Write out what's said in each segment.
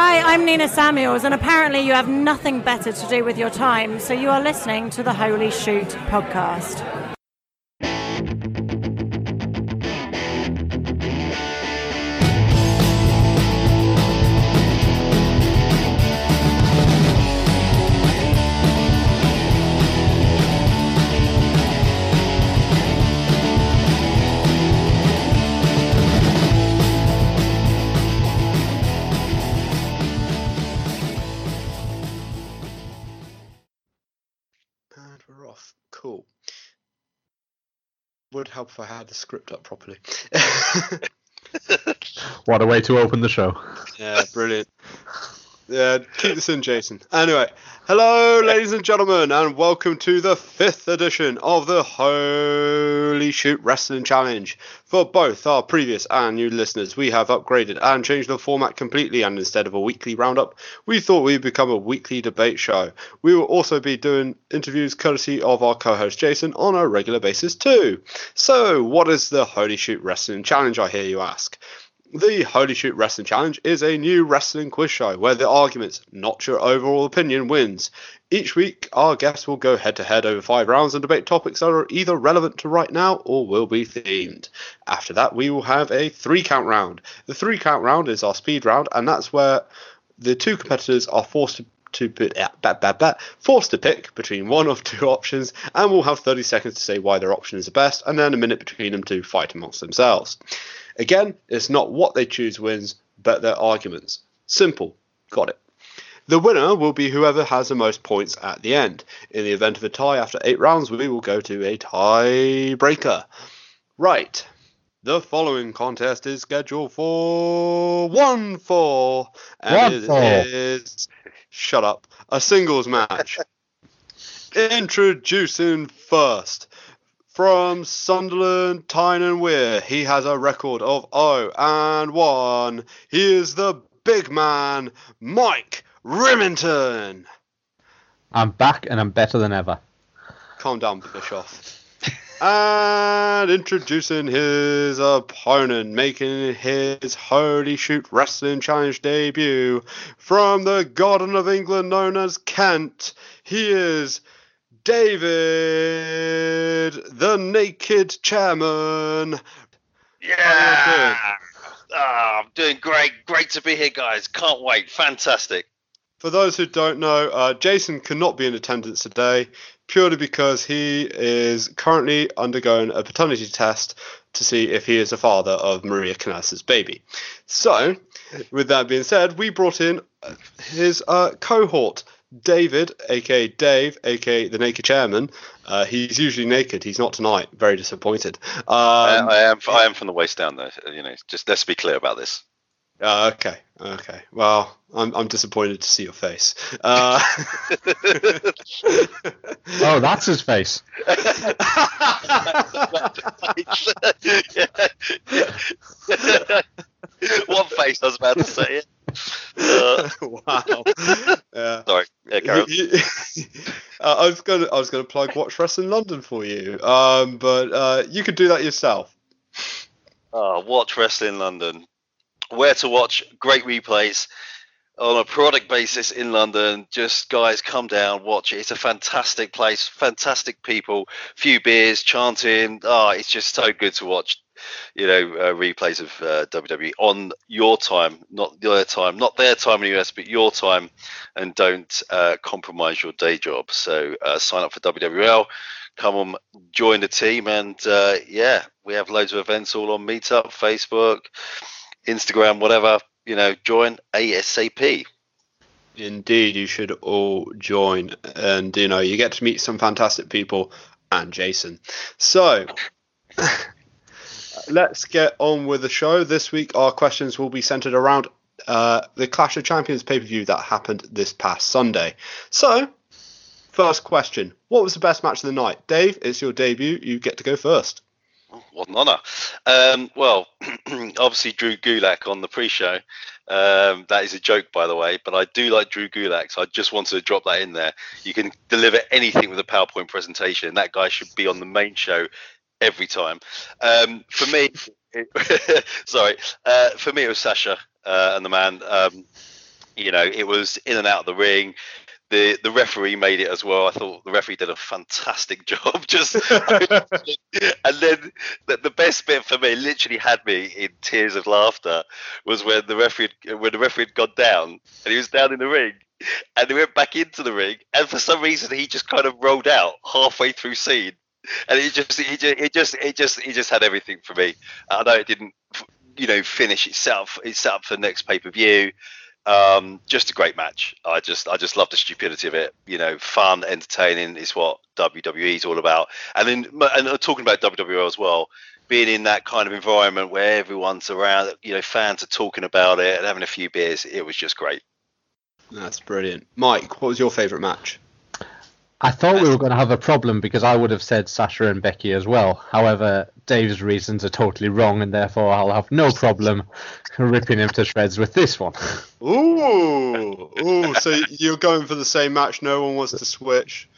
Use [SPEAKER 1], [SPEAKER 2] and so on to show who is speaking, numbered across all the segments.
[SPEAKER 1] Hi, I'm Nina Samuels, and apparently you have nothing better to do with your time, so you are listening to the Holy Shoot podcast.
[SPEAKER 2] Would help if I had the script up properly.
[SPEAKER 3] What a way to open the show.
[SPEAKER 2] yeah, brilliant. Yeah, keep this in, Jason. Anyway, hello, ladies and gentlemen, and welcome to the fifth edition of the Holy Shoot Wrestling Challenge. For both our previous and new listeners, we have upgraded and changed the format completely, and instead of a weekly roundup, we thought we'd become a weekly debate show. We will also be doing interviews courtesy of our co host Jason on a regular basis, too. So, what is the Holy Shoot Wrestling Challenge, I hear you ask? The Holy Shoot Wrestling Challenge is a new wrestling quiz show where the arguments, not your overall opinion, wins. Each week, our guests will go head to head over five rounds and debate topics that are either relevant to right now or will be themed. After that, we will have a three count round. The three count round is our speed round, and that's where the two competitors are forced to to put uh, bat, forced to pick between one of two options, and will have 30 seconds to say why their option is the best, and then a minute between them to fight amongst themselves. Again, it's not what they choose wins, but their arguments. Simple. Got it. The winner will be whoever has the most points at the end. In the event of a tie after eight rounds, we will go to a tiebreaker. Right. The following contest is scheduled for one fall, and
[SPEAKER 3] One
[SPEAKER 2] it is shut up a singles match. Introducing first from Sunderland, Tyne and Wear. He has a record of 0 and 1. He is the big man, Mike Remington.
[SPEAKER 3] I'm back and I'm better than ever.
[SPEAKER 2] Calm down, Bischoff. and introducing his opponent, making his Holy Shoot Wrestling Challenge debut from the Garden of England known as Kent. He is David, the Naked Chairman.
[SPEAKER 4] Yeah. Ah, I'm doing great. Great to be here, guys. Can't wait. Fantastic.
[SPEAKER 2] For those who don't know, uh, Jason cannot be in attendance today purely because he is currently undergoing a paternity test to see if he is the father of Maria Kanellis' baby. So, with that being said, we brought in his uh, cohort, David, aka Dave, aka the Naked Chairman. Uh, he's usually naked. He's not tonight. Very disappointed. Um,
[SPEAKER 4] I, I am. I am from the waist down, though. You know, just let's be clear about this.
[SPEAKER 2] Uh, okay, okay. Well, I'm I'm disappointed to see your face. Uh,
[SPEAKER 3] Oh, that's his face.
[SPEAKER 4] One face. I was about to say it. Uh,
[SPEAKER 2] wow. Yeah.
[SPEAKER 4] sorry. Yeah,
[SPEAKER 2] uh, I was gonna I was gonna plug Watch Wrestling London for you, um, but uh, you could do that yourself.
[SPEAKER 4] Oh, watch Wrestling London. Where to watch great replays on a product basis in London. Just guys, come down, watch it. It's a fantastic place, fantastic people, few beers, chanting. Oh, it's just so good to watch. You know, uh, replays of uh, WWE on your time, not their time, not their time in the US, but your time, and don't uh, compromise your day job. So uh, sign up for WWL, come on, join the team, and uh, yeah, we have loads of events all on Meetup, Facebook, Instagram, whatever. You know, join ASAP.
[SPEAKER 2] Indeed, you should all join, and you know you get to meet some fantastic people and Jason. So. Let's get on with the show. This week, our questions will be centered around uh, the Clash of Champions pay per view that happened this past Sunday. So, first question What was the best match of the night? Dave, it's your debut. You get to go first.
[SPEAKER 4] What an honour. Um, well, obviously Drew Gulak on the pre-show. Um, that is a joke, by the way, but I do like Drew Gulak, so I just wanted to drop that in there. You can deliver anything with a PowerPoint presentation. That guy should be on the main show every time. Um, for me, sorry, uh, for me it was Sasha uh, and the man. Um, You know, it was in and out of the ring. The the referee made it as well. I thought the referee did a fantastic job. Just and then the, the best bit for me, literally had me in tears of laughter, was when the referee when the referee had gone down and he was down in the ring and he went back into the ring, and for some reason he just kind of rolled out halfway through scene, and it just he just it just it just he just had everything for me. I know it didn't, you know, finish itself. It's set up for the next pay per view. Um, just a great match. I just I just love the stupidity of it. You know, fun, entertaining is what WWE is all about. And then and talking about WWE as well, being in that kind of environment where everyone's around, you know, fans are talking about it and having a few beers, it was just great.
[SPEAKER 2] That's brilliant. Mike, what was your favourite match?
[SPEAKER 3] I thought we were going to have a problem because I would have said Sasha and Becky as well. However, Dave's reasons are totally wrong, and therefore I'll have no problem ripping him to shreds with this one.
[SPEAKER 2] Ooh, ooh! So you're going for the same match? No one wants to switch.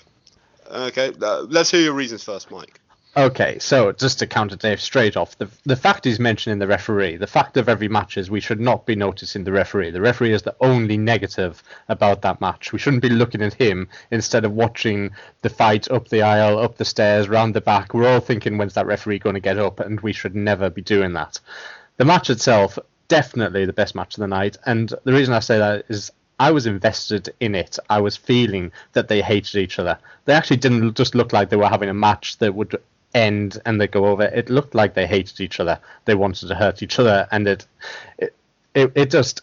[SPEAKER 2] Okay, uh, let's hear your reasons first, Mike.
[SPEAKER 3] Okay, so just to counter Dave straight off, the the fact he's mentioning the referee, the fact of every match is we should not be noticing the referee. The referee is the only negative about that match. We shouldn't be looking at him instead of watching the fight up the aisle, up the stairs, round the back. We're all thinking when's that referee going to get up, and we should never be doing that. The match itself, definitely the best match of the night, and the reason I say that is I was invested in it. I was feeling that they hated each other. They actually didn't just look like they were having a match that would end and they go over. It looked like they hated each other. They wanted to hurt each other, and it, it, it, it just,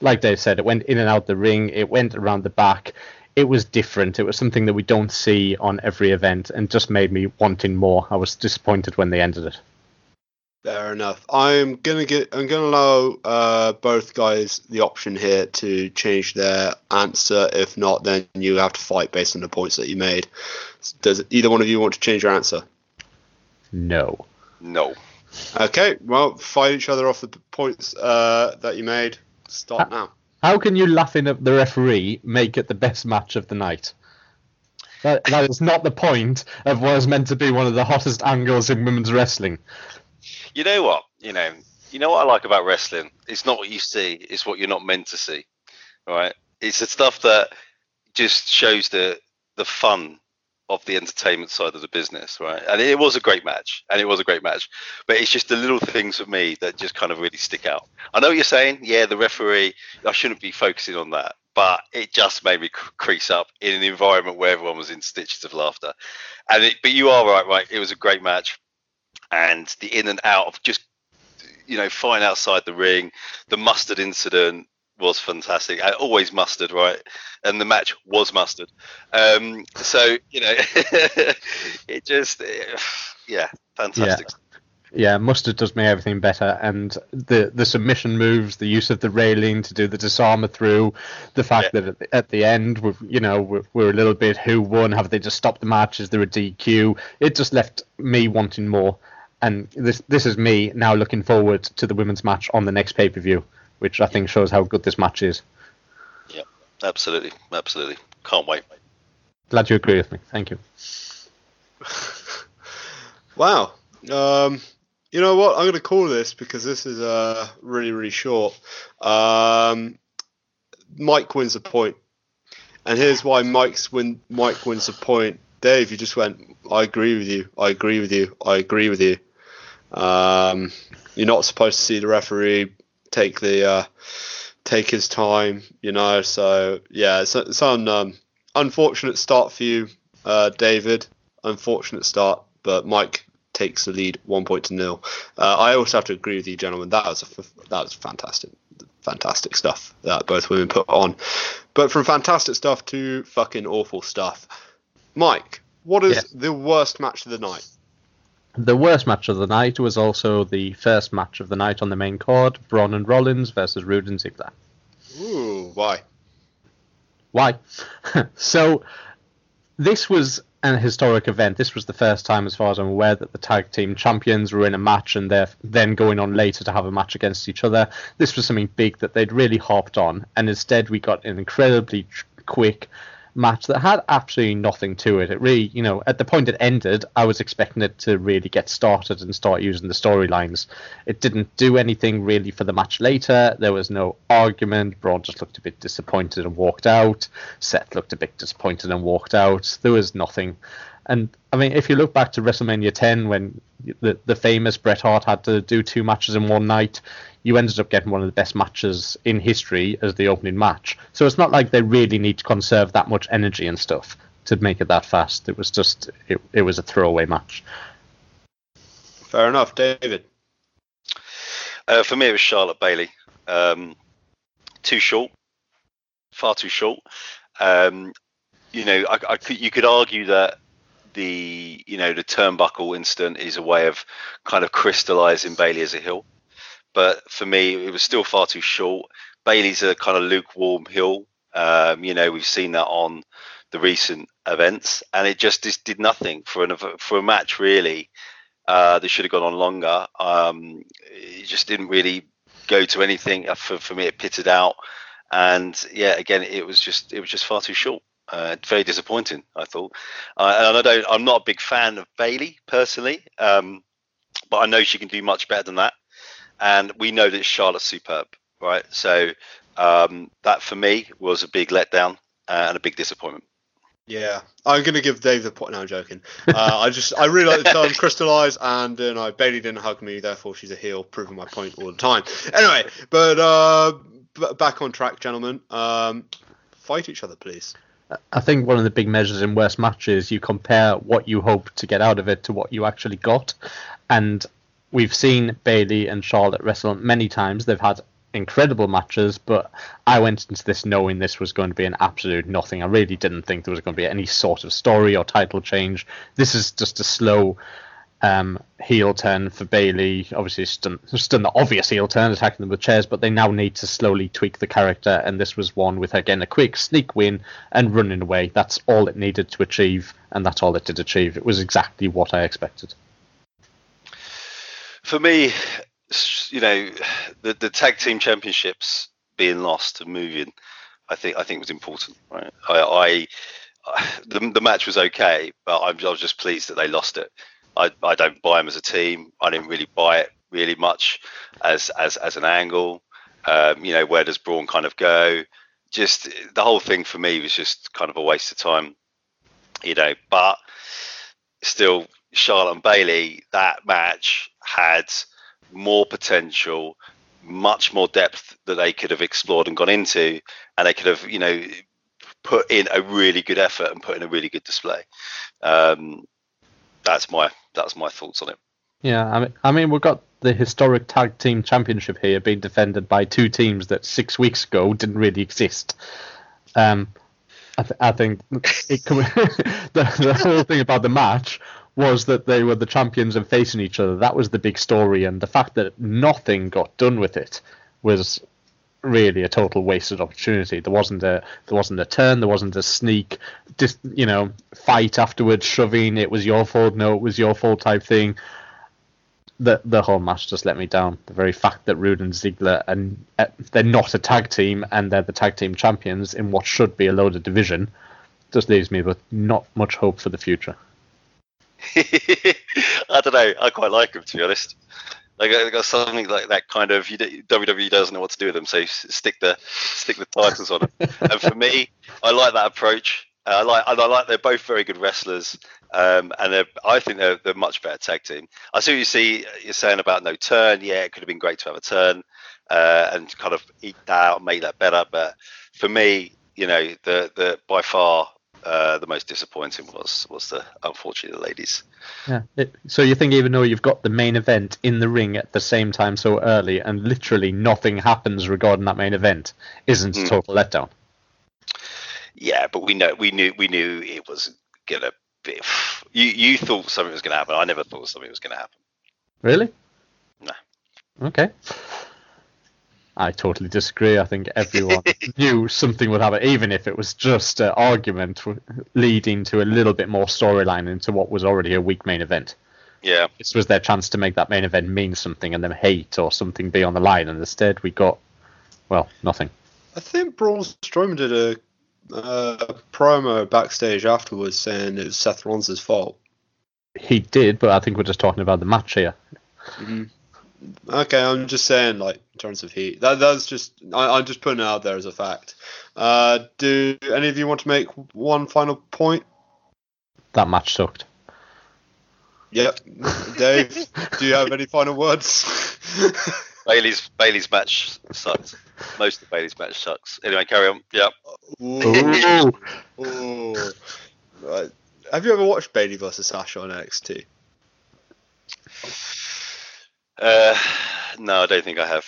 [SPEAKER 3] like Dave said, it went in and out the ring. It went around the back. It was different. It was something that we don't see on every event, and just made me wanting more. I was disappointed when they ended it.
[SPEAKER 2] Fair enough. I'm gonna get. I'm gonna allow uh, both guys the option here to change their answer. If not, then you have to fight based on the points that you made. Does either one of you want to change your answer?
[SPEAKER 3] No.
[SPEAKER 4] No.
[SPEAKER 2] Okay, well, fight each other off the points uh, that you made. Stop now.
[SPEAKER 3] How can you laughing at the referee make it the best match of the night? That, that is not the point of what is meant to be one of the hottest angles in women's wrestling.
[SPEAKER 4] You know what? You know, you know what I like about wrestling? It's not what you see; it's what you're not meant to see. Right? It's the stuff that just shows the the fun of the entertainment side of the business, right? And it was a great match, and it was a great match. But it's just the little things for me that just kind of really stick out. I know what you're saying. Yeah, the referee. I shouldn't be focusing on that, but it just made me crease up in an environment where everyone was in stitches of laughter. And it, but you are right, right? It was a great match, and the in and out of just you know fine outside the ring, the mustard incident, was fantastic. I always mustard, right? And the match was mustard. Um, so you know, it just, yeah, fantastic.
[SPEAKER 3] Yeah. Yeah, mustard does make everything better, and the the submission moves, the use of the railing to do the disarmer through, the fact yeah. that at the, at the end, we've, you know, we're, we're, a little bit who won? Have they just stopped the match? Is there a DQ? It just left me wanting more, and this this is me now looking forward to the women's match on the next pay per view which I think shows how good this match is.
[SPEAKER 4] Yeah, absolutely, absolutely. Can't wait.
[SPEAKER 3] Glad you agree with me. Thank you.
[SPEAKER 2] wow. Um, you know what? I'm going to call this because this is uh, really, really short. Um, Mike wins a point, and here's why Mike's win. Mike wins a point. Dave, you just went. I agree with you. I agree with you. I agree with you. Um, you're not supposed to see the referee take the uh, take his time, you know. So yeah, it's, it's an um, unfortunate start for you, uh, David. Unfortunate start, but Mike takes the lead, one point to nil. Uh, I also have to agree with you, gentlemen. That was a, that was fantastic, fantastic stuff that both women put on. But from fantastic stuff to fucking awful stuff. Mike, what is the worst match of the night?
[SPEAKER 3] The worst match of the night was also the first match of the night on the main card: Braun and Rollins versus Roode and Ziggler.
[SPEAKER 2] Ooh, why?
[SPEAKER 3] Why? so, this was an historic event. This was the first time, as far as I'm aware, that the tag team champions were in a match and they're then going on later to have a match against each other. This was something big that they'd really hopped on, and instead we got an incredibly quick match that had absolutely nothing to it. It really, you know, at the point it ended, I was expecting it to really get started and start using the storylines. It didn't do anything really for the match later. There was no argument. Braun just looked a bit disappointed and walked out. Seth looked a bit disappointed and walked out. There was nothing. And I mean, if you look back to WrestleMania 10, when the the famous Bret Hart had to do two matches in one night, you ended up getting one of the best matches in history as the opening match. So it's not like they really need to conserve that much energy and stuff to make it that fast. It was just it, it was a throwaway match.
[SPEAKER 2] Fair enough, David.
[SPEAKER 4] Uh, for me, it was Charlotte Bayley. Um, too short, far too short. Um, you know, I, I could, you could argue that the you know the turnbuckle incident is a way of kind of crystallizing Bayley as a heel. But for me, it was still far too short. Bayley's a kind of lukewarm heel. Um, you know, we've seen that on the recent events, and it just, just did nothing for an, for a match really. Uh, they should have gone on longer. Um, it just didn't really go to anything. Uh, for, for me, it pitted out, and yeah, again, it was just it was just far too short. Uh, very disappointing, I thought. Uh, and I don't, I'm not a big fan of Bayley personally, um, but I know she can do much better than that. And we know that Charlotte's superb, right? So um, that for me was a big letdown uh, and a big disappointment.
[SPEAKER 2] Yeah, I'm gonna give Dave the point. No, I'm joking. Uh, I just I really like the term crystallize, and you know Bayley didn't hug me, therefore she's a heel, proving my point all the time. Anyway, but uh, b- back on track, gentlemen. Um, fight each other, please.
[SPEAKER 3] I think one of the big measures in worst matches, you compare what you hope to get out of it to what you actually got. And we've seen Bayley and Charlotte wrestle many times. They've had incredible matches, but I went into this knowing this was going to be an absolute nothing. I really didn't think there was going to be any sort of story or title change. This is just a slow um, heel turn for Bayley. Obviously, it's done, the obvious heel turn, attacking them with chairs, but they now need to slowly tweak the character, and this was one with, again, a quick sneak win and running away. That's all it needed to achieve, and that's all it did achieve. It was exactly what I expected.
[SPEAKER 4] For me, you know, the, the tag team championships being lost and moving, I think I think was important. Right, I, I the, the match was okay, but I was just pleased that they lost it I, I don't buy them as a team. I didn't really buy it really much as as as an angle. Um, you know, where does Braun kind of go? Just the whole thing for me was just kind of a waste of time. You know, but still, Charlotte and Bayley, that match had more potential, much more depth that they could have explored and gone into, and they could have, you know, put in a really good effort and put in a really good display. Um, that's my that's my thoughts on it.
[SPEAKER 3] Yeah, I mean, I mean, we've got the historic tag team championship here being defended by two teams that six weeks ago didn't really exist. Um, I, th- I think it, the, the whole thing about the match was that they were the champions and facing each other. That was the big story, and the fact that nothing got done with it was really a total wasted opportunity. There wasn't a there wasn't a turn, there wasn't a sneak, just you know, fight afterwards, shoving. It was your fault. No, it was your fault type thing. The the whole match just let me down. The very fact that Roode and Ziggler and uh, they're not a tag team and they're the tag team champions in what should be a loaded division just leaves me with not much hope for the future.
[SPEAKER 4] I don't know. I quite like them to be honest. They got, they got something like that kind of. You, WWE doesn't know what to do with them, so stick the stick the titles on them. and for me, I like that approach. Uh, I like I like they're both very good wrestlers, um, and they're, I think they're they're much better tag team. I see what you see you're saying about no turn. Yeah, it could have been great to have a turn uh, and kind of eat that out and make that better. But for me, you know, the the by far uh, the most disappointing was was the unfortunately the ladies.
[SPEAKER 3] Yeah. It, so you think even though you've got the main event in the ring at the same time so early, and literally nothing happens regarding that main event, isn't mm. a total letdown?
[SPEAKER 4] Yeah, but we know we knew we knew it was gonna be. You you thought something was gonna happen. I never thought something was gonna happen.
[SPEAKER 3] Really?
[SPEAKER 4] No.
[SPEAKER 3] Okay. I totally disagree. I think everyone knew something would happen, even if it was just an argument leading to a little bit more storyline into what was already a weak main event.
[SPEAKER 4] Yeah.
[SPEAKER 3] This was their chance to make that main event mean something and then hate or something be on the line, and instead we got, well, nothing.
[SPEAKER 2] I think Braun Strowman did a uh, promo backstage afterwards saying it was Seth Rollins' fault.
[SPEAKER 3] He did, but I think we're just talking about the match here.
[SPEAKER 2] hmm Okay, I'm just saying, like in terms of heat, that that's just I, I'm just putting it out there as a fact. Uh, do any of you want to make one final point?
[SPEAKER 3] That match sucked.
[SPEAKER 2] Yep, Dave, do you have any final words?
[SPEAKER 4] Bayley's Bayley's match sucks. Most of Bayley's match sucks. Anyway, carry on. Yeah.
[SPEAKER 2] Ooh. Ooh. Right. Have you ever watched Bayley versus Sasha on NXT?
[SPEAKER 4] Uh, no, I don't think I have.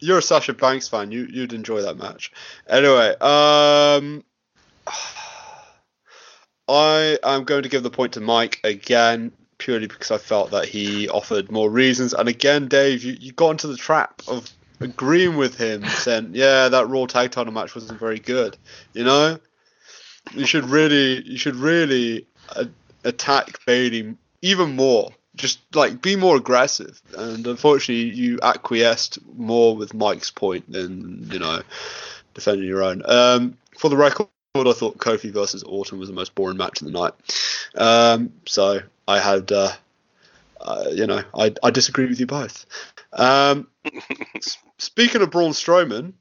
[SPEAKER 2] You're a Sasha Banks fan. You you'd enjoy that match. Anyway, um, I am going to give the point to Mike again, purely because I felt that he offered more reasons. And again, Dave, you, you got into the trap of agreeing with him, saying, "Yeah, that Raw Tag Title match wasn't very good." You know, you should really, you should really uh, attack Bayley even more. Just like be more aggressive. And unfortunately, you acquiesced more with Mike's point than you know defending your own. Um, for the record, I thought Kofi versus Orton was the most boring match of the night. Um, so I had, uh, uh, you know, I, I disagree with you both. Um, speaking of Braun Strowman,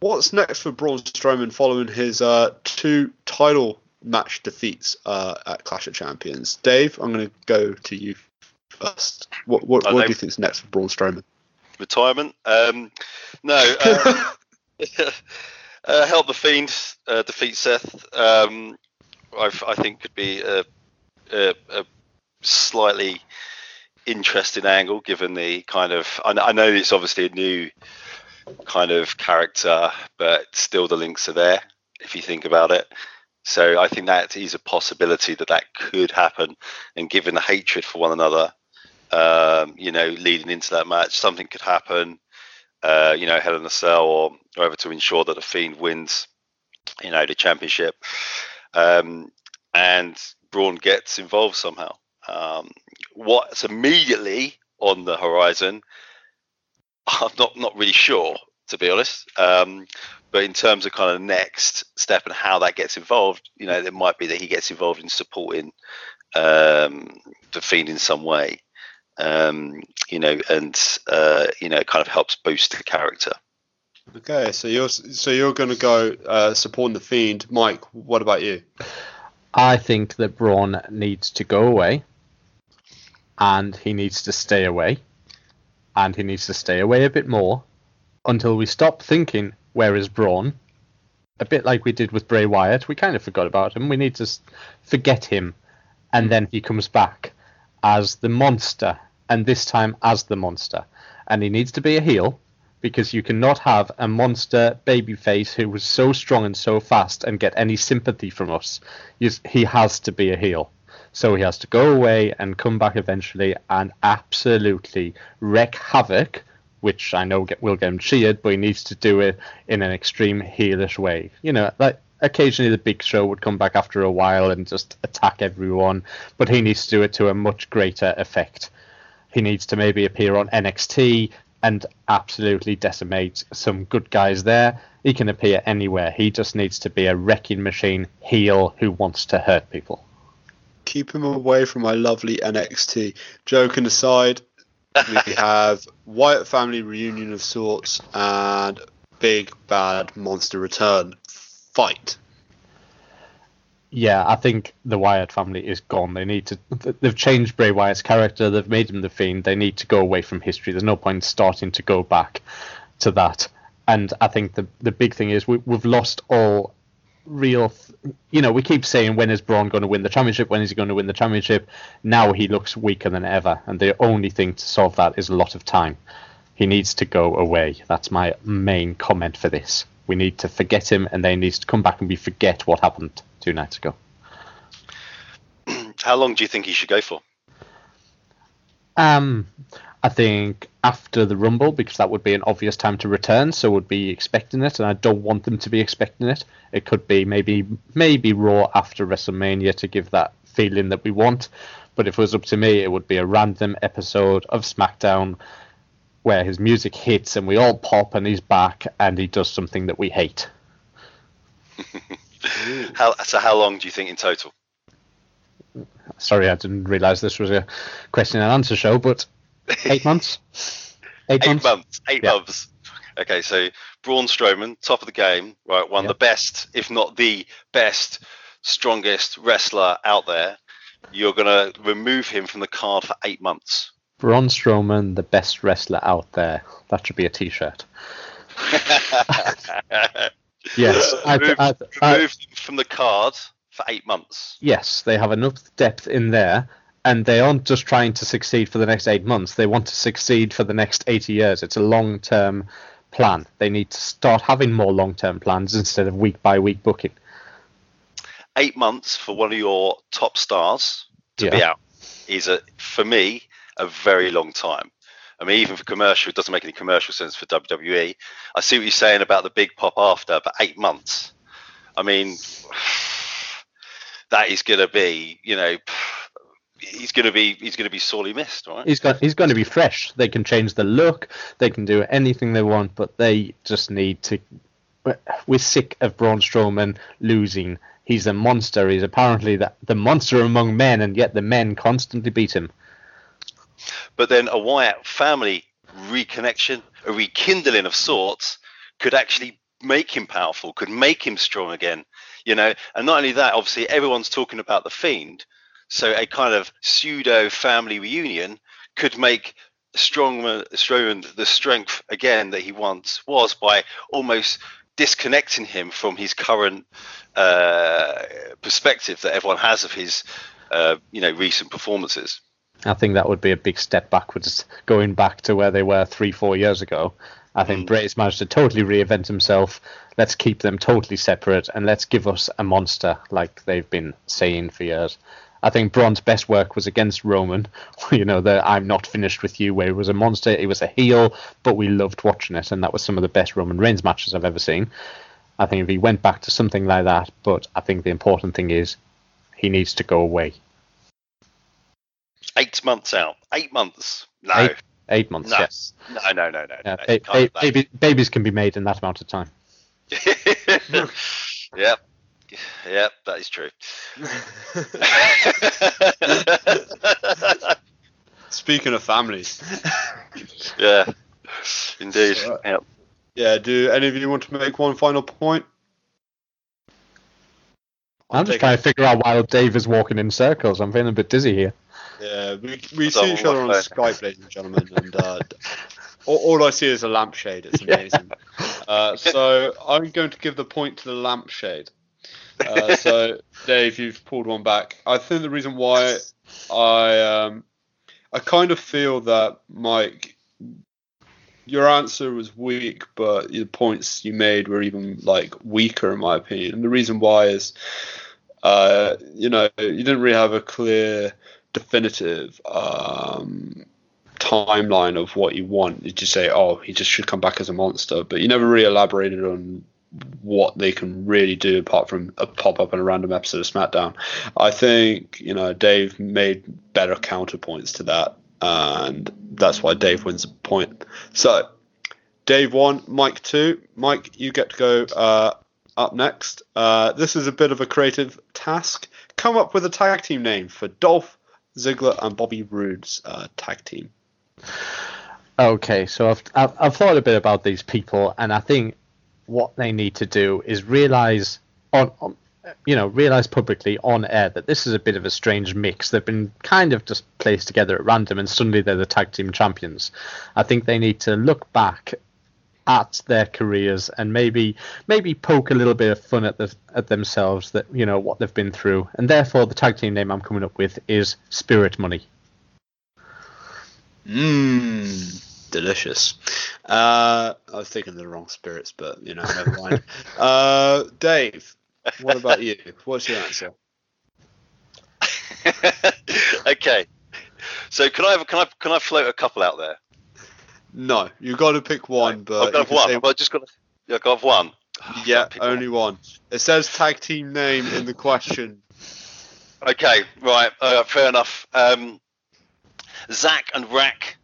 [SPEAKER 2] what's next for Braun Strowman following his uh, two title match defeats uh, at Clash of Champions? Dave, I'm going to go to you first. What what, what do you think is next for Braun Strowman?
[SPEAKER 4] Retirement? Um, no. Uh, uh, help the fiend uh, defeat Seth. Um, I, I think could be a, a, a slightly interesting angle, given the kind of. I, I know it's obviously a new kind of character, but still the links are there if you think about it. So I think that is a possibility that that could happen, and given the hatred for one another, um, you know, leading into that match, something could happen. Uh, you know, Hell in a Cell or whatever to ensure that the Fiend wins, you know, the championship, um, and Braun gets involved somehow. Um, what's immediately on the horizon, I'm not not really sure to be honest. Um, but in terms of kind of next step and how that gets involved, you know, it might be that he gets involved in supporting um, the Fiend in some way um, you know, and uh, you know, it kind of helps boost the character.
[SPEAKER 2] Okay, so you're so you're going to go uh, supporting the Fiend, Mike. What about you?
[SPEAKER 3] I think that Braun needs to go away, and he needs to stay away, and he needs to stay away a bit more until we stop thinking, where is Braun? A bit like we did with Bray Wyatt, we kind of forgot about him. We need to forget him, and then he comes back as the monster, and this time as the monster. And he needs to be a heel because you cannot have a monster babyface who was so strong and so fast and get any sympathy from us. He has to be a heel. So he has to go away and come back eventually and absolutely wreak havoc, which I know get, will get him cheered, but he needs to do it in an extreme heelish way. You know, like occasionally the big show would come back after a while and just attack everyone, but he needs to do it to a much greater effect. He needs to maybe appear on NXT and absolutely decimate some good guys there. He can appear anywhere. He just needs to be a wrecking machine heel who wants to hurt people.
[SPEAKER 2] Keep him away from my lovely NXT. Joking aside, we have Wyatt family reunion of sorts and big bad monster return fight.
[SPEAKER 3] Yeah, I think the Wyatt family is gone. They need to. They've changed Bray Wyatt's character. They've made him the Fiend. They need to go away from history. There's no point starting to go back to that. And I think the the big thing is we, we've lost all real. th- You know, we keep saying when is Braun going to win the championship? When is he going to win the championship? Now he looks weaker than ever, and the only thing to solve that is a lot of time. He needs to go away. That's my main comment for this. We need to forget him, and then he needs to come back and we forget what happened two nights ago.
[SPEAKER 4] How long do you think he should go for?
[SPEAKER 3] Um, I think after the Rumble, because that would be an obvious time to return, so would be expecting it, and I don't want them to be expecting it. It could be maybe maybe Raw after WrestleMania to give that feeling that we want. But if it was up to me, it would be a random episode of SmackDown where his music hits and we all pop and he's back and he does something that we hate.
[SPEAKER 4] how, so how long do you think in total?
[SPEAKER 3] Sorry, I didn't realise this was a question and answer show, but eight months.
[SPEAKER 4] Eight, eight months? months. Eight yeah. months. Okay, so Braun Strowman, top of the game, right? One of the best, if not the best, strongest wrestler out there. You're going to remove him from the card for eight months.
[SPEAKER 3] Braun Strowman, the best wrestler out there. That should be a T-shirt. yes,
[SPEAKER 4] I, remove, I, I, from the card for eight months.
[SPEAKER 3] Yes, they have enough depth in there, and they aren't just trying to succeed for the next eight months. They want to succeed for the next eighty years. It's a long-term plan. They need to start having more long-term plans instead of week-by-week booking.
[SPEAKER 4] Eight months for one of your top stars to yeah. be out is a, for me, a very long time. I mean, even for commercial, it doesn't make any commercial sense for WWE. I see what you're saying about the big pop after, but eight months. I mean, that is going to be, you know, he's going to be he's going to be sorely missed, right?
[SPEAKER 3] He's got he's going to be fresh. They can change the look, they can do anything they want, but they just need to. We're sick of Braun Strowman losing. He's a monster. He's apparently the, the monster among men, and yet the men constantly beat him.
[SPEAKER 4] But then a Wyatt family reconnection, a rekindling of sorts, could actually make him powerful, could make him strong again. You know, and not only that, obviously everyone's talking about the Fiend, so a kind of pseudo family reunion could make Strowman, Strowman the strength again that he once was by almost disconnecting him from his current uh, perspective that everyone has of his, uh, you know, recent performances.
[SPEAKER 3] I think that would be a big step backwards, going back to where they were three, four years ago. I think mm. Bray's managed to totally reinvent himself. Let's keep them totally separate and let's give us a monster like they've been saying for years. I think Braun's best work was against Roman. You know, the I'm not finished with you, where he was a monster. He was a heel, but we loved watching it, and that was some of the best Roman Reigns matches I've ever seen. I think if he went back to something like that, but I think the important thing is he needs to go away.
[SPEAKER 4] Eight months out. Eight months. No.
[SPEAKER 3] Eight, eight months.
[SPEAKER 4] No.
[SPEAKER 3] Yes.
[SPEAKER 4] No, no, no, no.
[SPEAKER 3] Yeah, no, ba- ba- baby, babies can be made in that amount of time.
[SPEAKER 4] yep. Yep. that is true.
[SPEAKER 2] Speaking of families.
[SPEAKER 4] yeah, indeed. yep.
[SPEAKER 2] Yeah, do any of you want to make one final point?
[SPEAKER 3] I'm just trying to figure out why Dave is walking in circles. I'm feeling a bit dizzy here.
[SPEAKER 2] Yeah, we, we see each other on Skype, ladies and gentlemen, and uh, all, all, I see is a lampshade. It's amazing. Yeah. Uh, so I'm going to give the point to the lampshade. Uh, so, Dave, you've pulled one back. I think the reason why I um, I kind of feel that Mike, your answer was weak, but the points you made were even like weaker in my opinion. And the reason why is, uh, you know, you didn't really have a clear, definitive um, timeline of what you want. You just say, oh, he just should come back as a monster, but you never really elaborated on what they can really do apart from a pop up in a random episode of SmackDown. I think you know Dave made better counterpoints to that, and that's why Dave wins the point. So Dave one, Mike two. Mike, you get to go uh, up next. Uh, this is a bit of a creative task. Come up with a tag team name for Dolph Ziggler and Bobby Roode's uh, tag team.
[SPEAKER 3] Okay, so I've, I've, thought a bit about these people, and I think what they need to do is realize on, on you know, realize publicly on air that this is a bit of a strange mix. They've been kind of just placed together at random, and suddenly they're the tag team champions. I think they need to look back at their careers and maybe maybe poke a little bit of fun at the at themselves that you know what they've been through, and therefore the tag team name I'm coming up with is Spirit Money.
[SPEAKER 2] Mmm delicious. Uh, I was thinking the wrong spirits, but you know, never mind. uh, Dave, what about you? What's your answer?
[SPEAKER 4] okay, so can I have, can I can I float a couple out there?
[SPEAKER 2] No, you got to pick one. But
[SPEAKER 4] I've got one. Say... I just got to. Yeah, got one.
[SPEAKER 2] yeah, only one. one. It says tag team name in the question.
[SPEAKER 4] Okay, right, uh, fair enough. Um, Zach and Rack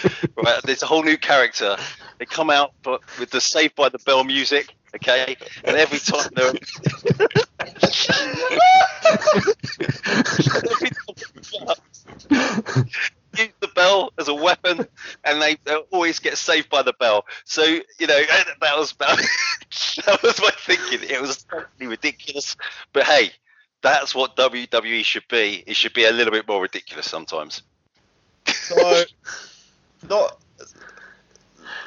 [SPEAKER 4] right, there's a whole new character They come out but with the Saved by the Bell music, okay, and every time they're every time use the bell as a weapon, and they always get saved by the bell. So you know that was that was my thinking. It was totally ridiculous, but hey, that's what WWE should be. It should be a little bit more ridiculous sometimes.
[SPEAKER 2] So, not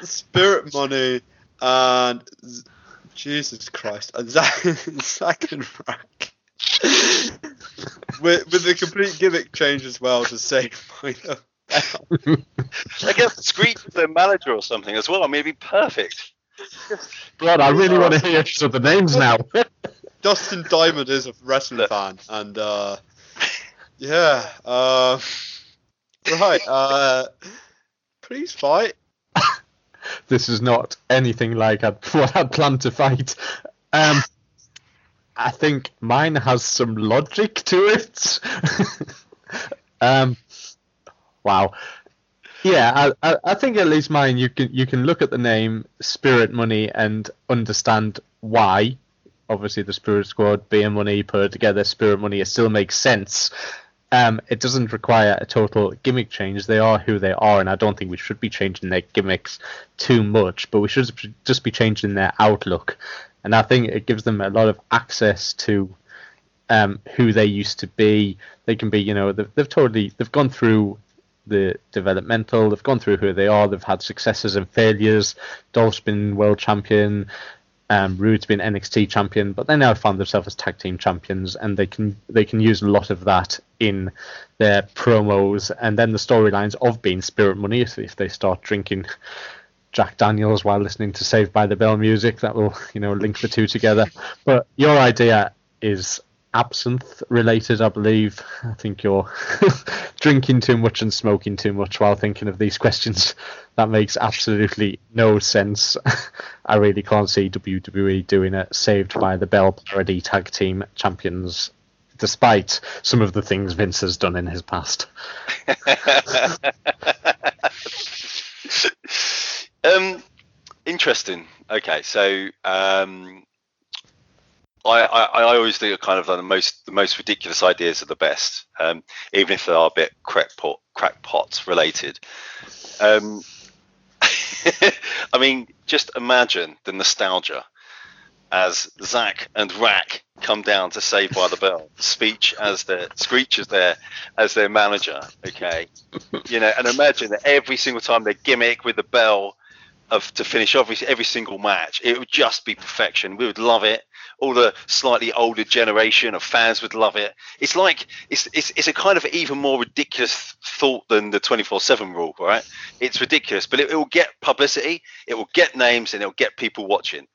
[SPEAKER 2] Spirit Money and Jesus Christ and Zach, Zach and Rack. with, with the complete gimmick change as well to say the
[SPEAKER 4] I guess Screech is their manager or something as well. I mean, it'd be perfect.
[SPEAKER 3] God, I really want to hear some of the names now.
[SPEAKER 2] Dustin Diamond is a wrestling fan, and uh, yeah, uh, right. Uh, please fight.
[SPEAKER 3] this is not anything like what I'd planned to fight. Um, I think mine has some logic to it. um, wow. Yeah, I, I, think at least mine you can you can look at the name Spirit Money and understand why. Obviously, the Spirit Squad, being money put together, Spirit Money, it still makes sense. Um, it doesn't require a total gimmick change. They are who they are, and I don't think we should be changing their gimmicks too much. But we should just be changing their outlook and I think it gives them a lot of access to um, who they used to be. They can be, you know, they've, they've totally they've gone through the developmental. They've gone through who they are. They've had successes and failures. Dolph's been world champion. Um, Roode's been NXT champion, but they now find themselves as tag team champions, and they can they can use a lot of that in their promos and then the storylines of being Spirit Money if, if they start drinking Jack Daniels while listening to Saved by the Bell music. That will, you know, link the two together. But your idea is absinthe related, I believe. I think you're drinking too much and smoking too much while thinking of these questions. That makes absolutely no sense. I really can't see WWE doing a Saved by the Bell parody tag team champions, despite some of the things Vince has done in his past.
[SPEAKER 4] Um, interesting. Okay, so um, I, I, I always think kind of the most the most ridiculous ideas are the best, um, even if they are a bit crackpot crackpot related. Um, I mean, just imagine the nostalgia as Zach and Rack come down to Save by the Bell. Speech as their Screech as their as their manager. Okay, you know, and imagine that every single time they gimmick with the bell of to finish every every single match. It would just be perfection. We would love it. All the slightly older generation of fans would love it. It's like it's it's, it's a kind of even more ridiculous thought than the 24/7 rule, right? It's ridiculous, but it, it will get publicity, it will get names, and it will get people watching.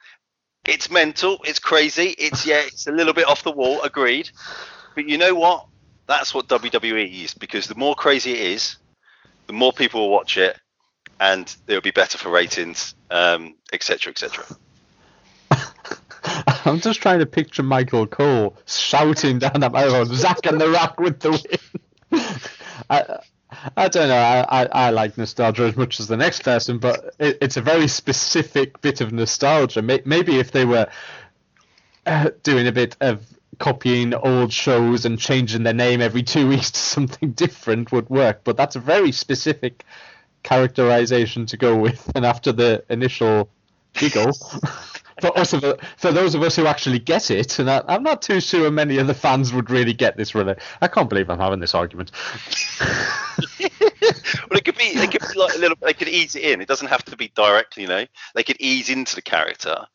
[SPEAKER 4] It's mental. It's crazy. It's yeah. It's a little bit off the wall. Agreed. But you know what? That's what WWE is because the more crazy it is, the more people will watch it, and it'll be better for ratings, um, etc., etc.
[SPEAKER 3] I'm just trying to picture Michael Cole shouting down at my road, Zach and the Rock with the win. I, I don't know. I, I, I, like nostalgia as much as the next person, but it, it's a very specific bit of nostalgia. Maybe if they were uh, doing a bit of copying old shows and changing their name every two weeks to something different would work, but that's a very specific characterization to go with, and after the initial giggle, for us, of, for those of us who actually get it, and I, am not too sure many of the fans would really get this. Really, I can't believe I'm having this argument.
[SPEAKER 4] well, it could be, they could be like a little, they could ease it in. It doesn't have to be direct, you know. They could ease into the character,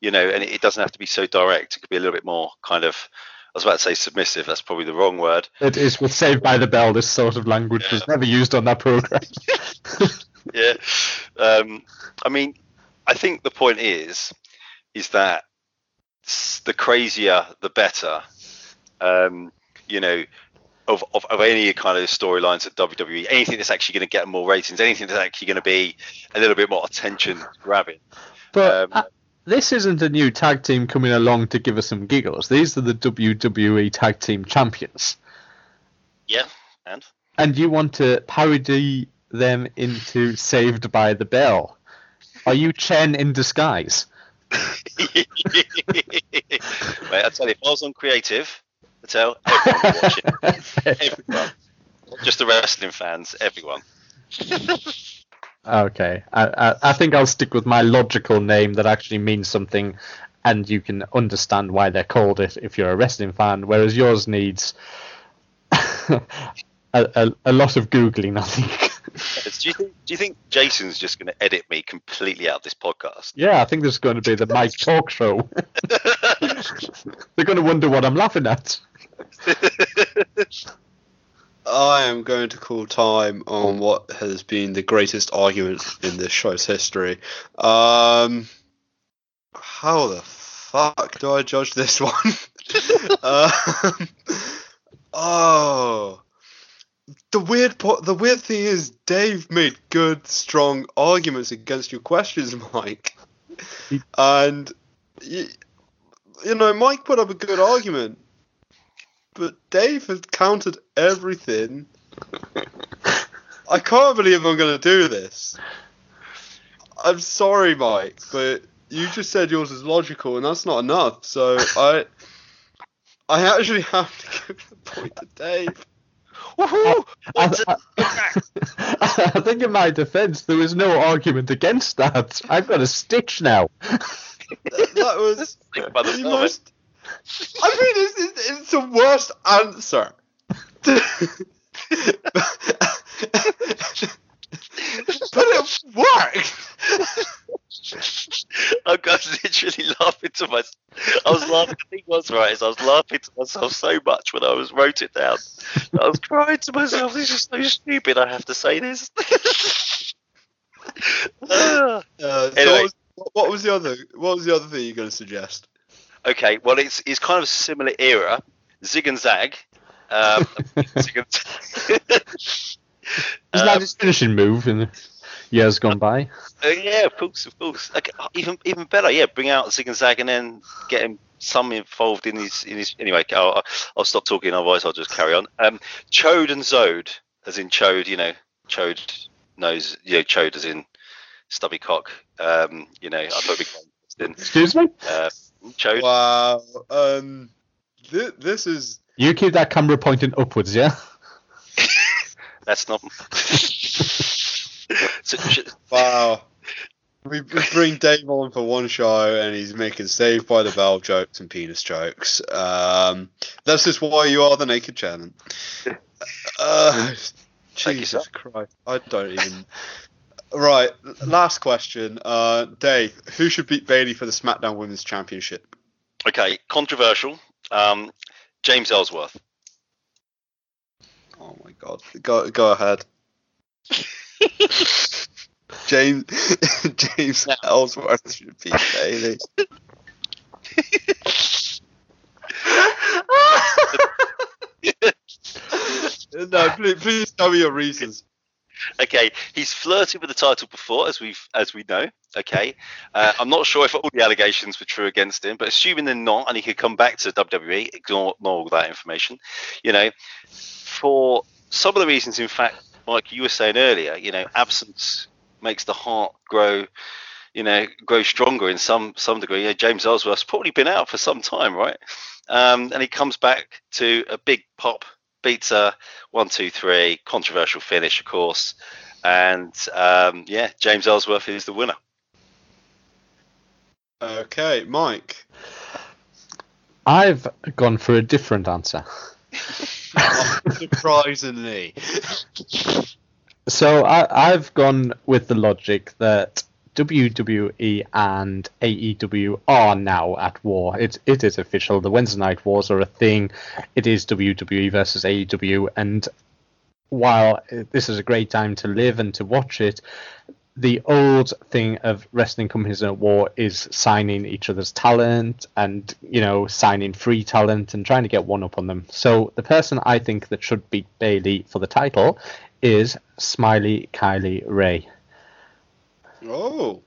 [SPEAKER 4] you know, and it doesn't have to be so direct. It could be a little bit more kind of was about to say submissive. That's probably the wrong word.
[SPEAKER 3] It is with Saved by the Bell. This sort of language yeah. was never used on that program.
[SPEAKER 4] yeah, um, I mean, I think the point is, is that the crazier the better. Um, you know, of, of, of any kind of storylines at WWE, anything that's actually going to get more ratings, anything that's actually going to be a little bit more attention grabbing.
[SPEAKER 3] But um, this isn't a new tag team coming along to give us some giggles. These are the WWE Tag Team Champions.
[SPEAKER 4] Yeah, and
[SPEAKER 3] and you want to parody them into Saved by the Bell. Are you Chen in disguise?
[SPEAKER 4] Wait, I tell you, if I was on creative, I tell everyone to watch it. Everyone. Not just the wrestling fans, everyone.
[SPEAKER 3] Okay, I, I, I think I'll stick with my logical name that actually means something, and you can understand why they're called it if you're a wrestling fan. Whereas yours needs a, a, a lot of googling, I think.
[SPEAKER 4] Do you think? Do you think Jason's just going to edit me completely out of this podcast?
[SPEAKER 3] Yeah, I think there's going to be the Mike Talk Show. They're going to wonder what I'm laughing at.
[SPEAKER 2] Am going to call time on what has been the greatest argument in this show's history. Um, how the fuck do I judge this one? um, oh, the weird po- the weird thing is Dave made good, strong arguments against your questions, Mike, and you, you know Mike put up a good argument but Dave has countered everything. I can't believe I'm going to do this. I'm sorry, Mike, but you just said yours is logical, and that's not enough. So I, I actually have to give the point to Dave.
[SPEAKER 4] Woohoo!
[SPEAKER 3] I, I, I think in my defence, there was no argument against that. I've got a stitch now.
[SPEAKER 2] That, that was
[SPEAKER 4] the
[SPEAKER 2] the most. I mean, it's, it's, it's the worst answer. but it worked.
[SPEAKER 4] I was literally laughing to myself. I was laughing. The thing was right is I was laughing to myself so much when I was wrote it down. I was crying to myself. This is so stupid. I have to say this.
[SPEAKER 2] Uh, so
[SPEAKER 4] Anyway.
[SPEAKER 2] what, was, what was the other? What was the other thing you're going to suggest?
[SPEAKER 4] okay, well it's it's kind of a similar era. Zig and Zag. Um, Zig and
[SPEAKER 3] Isn't
[SPEAKER 4] Um,
[SPEAKER 3] that his finishing move in the years gone by?
[SPEAKER 4] Uh, yeah, of course, of course. Okay, even even better, yeah. Bring out Zig and Zag and then get him some involved in his in his. Anyway, I'll, I'll stop talking, otherwise I'll just carry on. Um, Chode and Zode, as in Chode, you know, Chode knows, you know, Chode as in stubby cock. Um, you know, I thought we
[SPEAKER 3] Excuse me?
[SPEAKER 4] uh, Chode.
[SPEAKER 2] Wow. Um, thi- this is
[SPEAKER 3] You keep that camera pointing upwards, yeah?
[SPEAKER 4] That's not. so, sh-
[SPEAKER 2] wow. We, we bring Dave on for one show, and he's making Saved by the Bell jokes and penis jokes. Um, that's just why you are the naked chairman. Uh,
[SPEAKER 4] Thank you,
[SPEAKER 2] Jesus Christ, I don't even. Right, last question. Uh, Dave, who should beat Bayley for the SmackDown Women's Championship?
[SPEAKER 4] okay, controversial. Um, James Ellsworth.
[SPEAKER 2] Oh my God, go go ahead. James James Ellsworth should beat Bayley. no, please, please tell me your reasons.
[SPEAKER 4] Okay, he's flirted with the title before, as we've as we know. Okay, uh, I'm not sure if all the allegations were true against him, but assuming they're not, and he could come back to WWE, ignore, ignore all that information. You know, for some of the reasons, in fact, like you were saying earlier, you know, absence makes the heart grow. You know, grow stronger in some some degree. Yeah, James Ellsworth's probably been out for some time, right? Um, and he comes back to a big pop, beats her one, two, three, controversial finish, of course. And um, yeah, James Ellsworth is the winner.
[SPEAKER 2] Okay, Mike.
[SPEAKER 3] I've gone for a different answer.
[SPEAKER 2] Surprisingly.
[SPEAKER 3] So I, I've gone with the logic that WWE and AEW are now at war. It it is official. The Wednesday night wars are a thing. It is WWE versus AEW, and while this is a great time to live and to watch it, the old thing of wrestling companies at war is signing each other's talent and you know signing free talent and trying to get one up on them. So the person I think that should beat Bayley for the title is Smiley Kylie Rae.
[SPEAKER 2] Oh.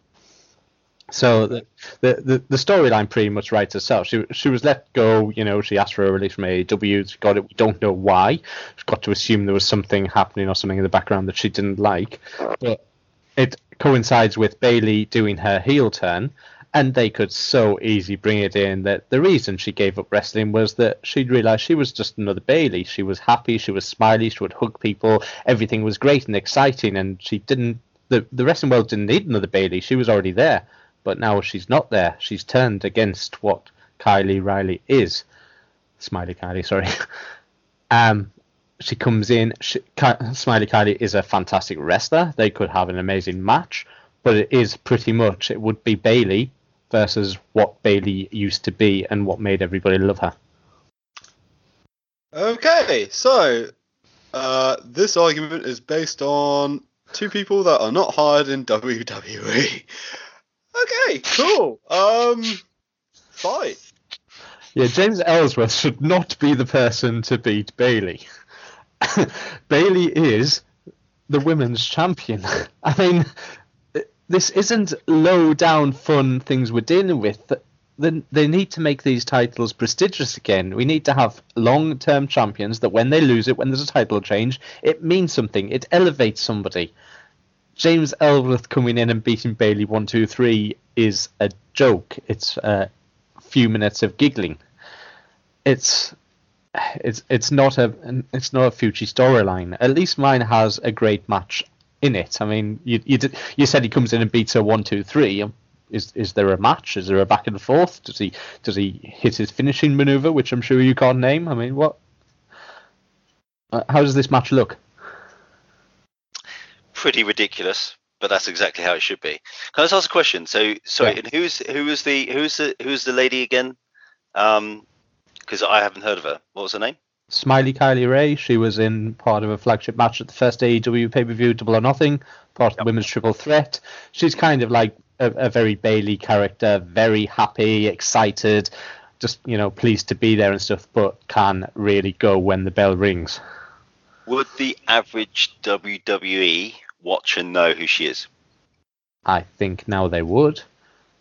[SPEAKER 3] So the the, the, the storyline pretty much writes itself. She she was let go. You know, she asked for a release from AEW. She got it. We don't know why. She's got to assume there was something happening or something in the background that she didn't like. But it coincides with Bayley doing her heel turn, and they could so easily bring it in that the reason she gave up wrestling was that she'd realized she was just another Bayley. She was happy, she was smiley, she would hug people, everything was great and exciting, and she didn't. The, the wrestling world didn't need another Bayley. She was already there, but now she's not there. She's turned against what Kylie Riley is. Smiley Kylie, sorry. um, she comes in. She, Smiley Kylie is a fantastic wrestler. They could have an amazing match, but it is pretty much it would be Bayley versus what Bayley used to be and what made everybody love her.
[SPEAKER 2] Okay, so uh, this argument is based on two people that are not hired in WWE. Okay, cool. Um, fight.
[SPEAKER 3] Yeah, James Ellsworth should not be the person to beat Bayley. Bayley is the women's champion. I mean, this isn't low down fun things we're dealing with. Then they need to make these titles prestigious again. We need to have long term champions that when they lose it, when there's a title change, it means something. It elevates somebody. James Ellsworth coming in and beating Bayley one two three is a joke. It's a few minutes of giggling. It's it's it's not a it's not a future storyline. At least mine has a great match in it. I mean, you you did, you said he comes in and beats her one two three. Is is there a match? Is there a back and forth? Does he does he hit his finishing maneuver, which I'm sure you can't name? I mean, what? Uh, how does this match look?
[SPEAKER 4] Pretty ridiculous, but that's exactly how it should be. Can I just ask a question? So, sorry, yeah. and who's who was the who's the who's the lady again? Um, because I haven't heard of her. What was her name?
[SPEAKER 3] Smiley Kylie Rae. She was in part of a flagship match at the first AEW pay per view, Double or Nothing, part of the Women's Triple Threat. She's kind of like a, a, very Bayley character, very happy, excited, just you know pleased to be there and stuff, but can really go when the bell rings.
[SPEAKER 4] Would the average WWE watcher know who she is?
[SPEAKER 3] I think now they would.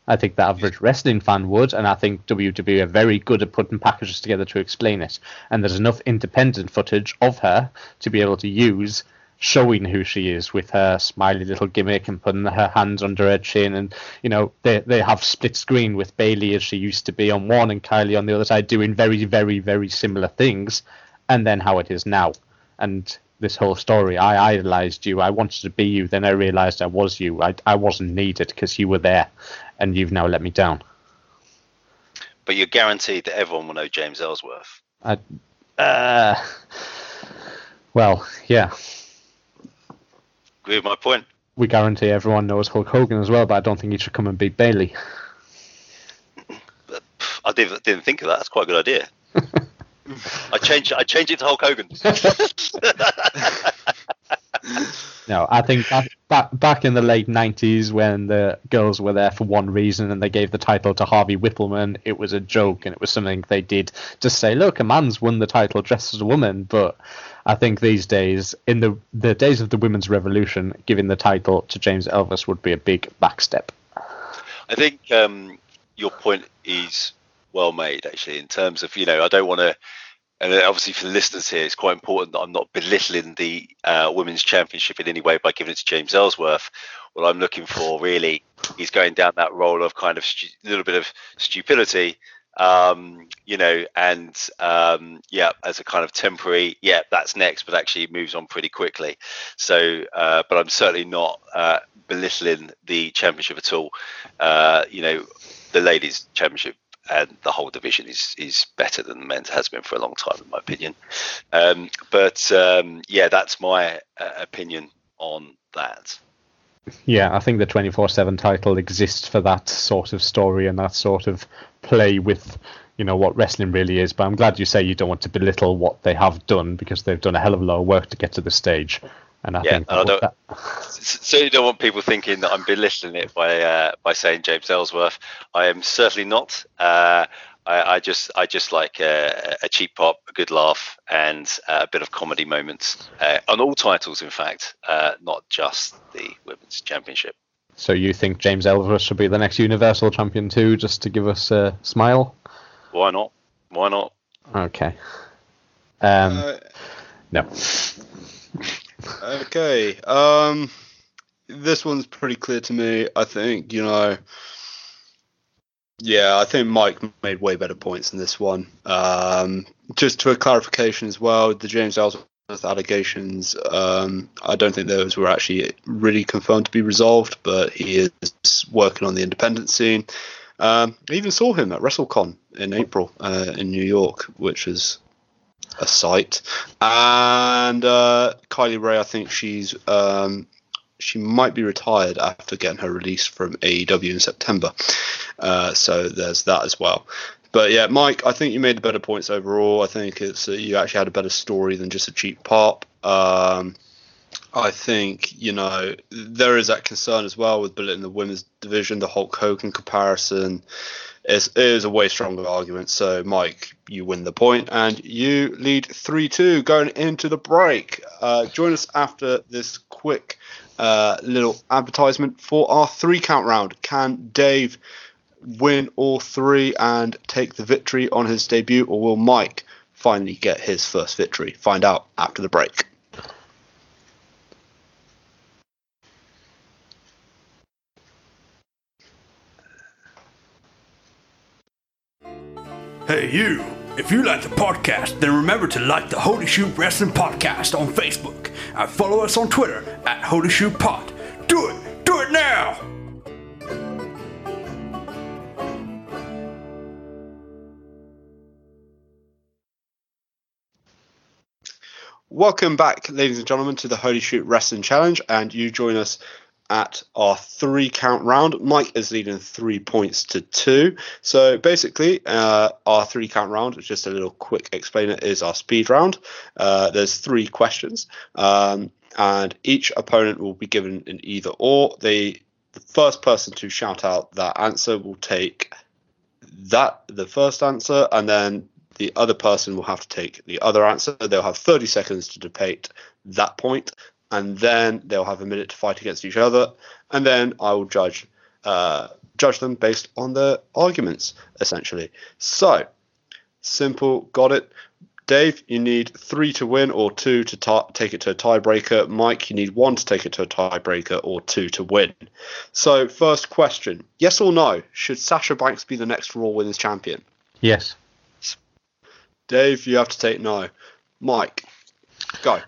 [SPEAKER 3] I think the average wrestling fan would, and I think WWE are very good at putting packages together to explain it. And there's enough independent footage of her to be able to use showing who she is with her smiley little gimmick and putting her hands under her chin and you know they they have split screen with Bayley as she used to be on one and Kylie on the other side doing very very very similar things and then how it is now and this whole story I idolized you I wanted to be you then I realized I was you I, I wasn't needed because you were there and you've now let me down.
[SPEAKER 4] But you're guaranteed that everyone will know James Ellsworth.
[SPEAKER 3] I, uh, well, yeah.
[SPEAKER 4] Agree with my point.
[SPEAKER 3] We guarantee everyone knows Hulk Hogan as well, but I don't think he should come and beat Bayley.
[SPEAKER 4] I didn't, didn't think of that. That's quite a good idea. I changed. I changed it to Hulk Hogan.
[SPEAKER 3] no, I think back, back back in the late '90s when the girls were there for one reason and they gave the title to Harvey Wippleman, it was a joke and it was something they did to say, "Look, a man's won the title dressed as a woman." But I think these days, in the the days of the women's revolution, giving the title to James Elvis would be a big backstep.
[SPEAKER 4] I think um, your point is well made, actually, in terms of you know I don't want to and obviously for the listeners here, it's quite important that I'm not belittling the uh, women's championship in any way by giving it to James Ellsworth. What I'm looking for really is going down that role of kind of a stu- little bit of stupidity, um, you know, and um, yeah, as a kind of temporary, yeah, that's next, but actually moves on pretty quickly. So, uh, but I'm certainly not uh, belittling the championship at all. Uh, you know, the ladies' championship and the whole division is is better than the men's has been for a long time, in my opinion. Um, but um, yeah, that's my uh, opinion on that.
[SPEAKER 3] Yeah, I think the 24 7 title exists for that sort of story and that sort of play with, you know, what wrestling really is. But I'm glad you say you don't want to belittle what they have done because they've done a hell of a lot of work to get to the stage. And I yeah, think and I don't, that...
[SPEAKER 4] certainly don't want people thinking that I'm belittling it by uh, by saying James Ellsworth. I am certainly not. Uh, I, I, just I just like a, a, cheap pop, a good laugh, and a bit of comedy moments uh, on all titles. In fact, uh, not just the women's championship.
[SPEAKER 3] So you think James Ellsworth should be the next Universal Champion too, just to give us a smile?
[SPEAKER 4] Why not? Why not?
[SPEAKER 3] Okay. Um, uh, no
[SPEAKER 2] okay. Um, this one's pretty clear to me. I think you know. Yeah, I think Mike made way better points in this one. Um, just to a clarification as well, the James Ellsworth allegations, um, I don't think those were actually really confirmed to be resolved, but he is working on the independent scene. Um, I even saw him at WrestleCon in April uh, in New York, which was a sight. And uh, Kylie Rae, I think she's um, she might be retired after getting her release from AEW in September. Uh, so there's that as well. But yeah, Mike, I think you made the better points overall. I think it's uh, you actually had a better story than just a cheap pop. Um, I think you know there is that concern as well with Bullet in the women's division, the Hulk Hogan comparison. Is is a way stronger argument. So, Mike, you win the point, and you lead three two going into the break. Uh, join us after this quick uh, little advertisement for our three count round. Can Dave win all three and take the victory on his debut, or will Mike finally get his first victory? Find out after the break.
[SPEAKER 5] Hey, you! If you like the podcast, then remember to like the Holy Shoot Wrestling Podcast on Facebook and follow us on Twitter at Holy Shoot Pod. Do it! Do it now!
[SPEAKER 2] Welcome back, ladies and gentlemen, to the Holy Shoot Wrestling Challenge, and you join us at our three count round. Mike is leading three points to two. So basically, uh, our three count round, just a little quick explainer, is our speed round. Uh, there's three questions, um, and each opponent will be given an either or. They, the first person to shout out that answer will take that the first answer, and then the other person will have to take the other answer. They'll have 30 seconds to debate that point, and then they'll have a minute to fight against each other, and then I will judge uh, judge them based on their arguments, essentially. So simple, got it. Dave, you need three to win or two to t- take it to a tiebreaker. Mike, you need one to take it to a tiebreaker or two to win. So, first question Yes or no? Should Sasha Banks be the next Raw Women's Champion?
[SPEAKER 3] Yes.
[SPEAKER 2] Dave, you have to take no. Mike, go.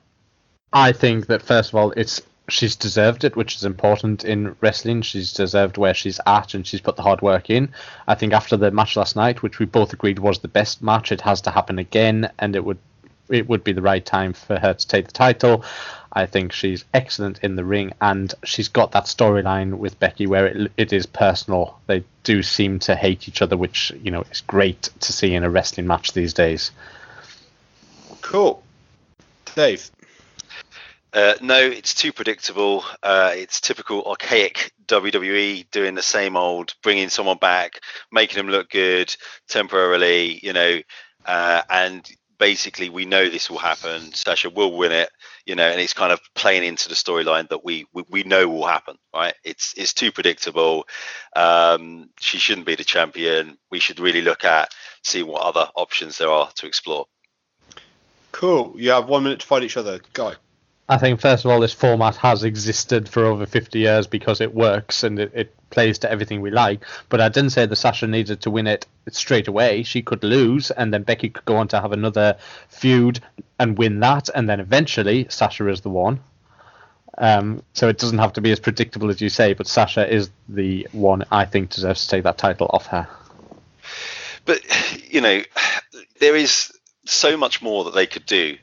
[SPEAKER 3] I think that first of all, it's she's deserved it, which is important in wrestling. She's deserved where she's at, and she's put the hard work in. I think after the match last night, which we both agreed was the best match, it has to happen again, and it would it would be the right time for her to take the title. I think she's excellent in the ring, and she's got that storyline with Becky where it, it is personal. They do seem to hate each other, which you know is great to see in a wrestling match these days.
[SPEAKER 2] Cool. Dave.
[SPEAKER 4] Uh, no, it's too predictable. Uh, it's typical archaic WWE doing the same old, bringing someone back, making them look good temporarily, you know, uh, and basically we know this will happen. Sasha will win it, you know, and it's kind of playing into the storyline that we, we, we know will happen, right? It's it's too predictable. Um, she shouldn't be the champion. We should really look at see what other options there are to explore.
[SPEAKER 2] Cool. You have one minute to fight each other. Go.
[SPEAKER 3] I think first of all, this format has existed for over 50 years because it works and it, it plays to everything we like. But I didn't say that Sasha needed to win it straight away. She could lose, and then Becky could go on to have another feud and win that, and then eventually Sasha is the one. Um, so it doesn't have to be as predictable as you say, but Sasha is the one I think deserves to take that title off her.
[SPEAKER 4] But you know, there is so much more that they could do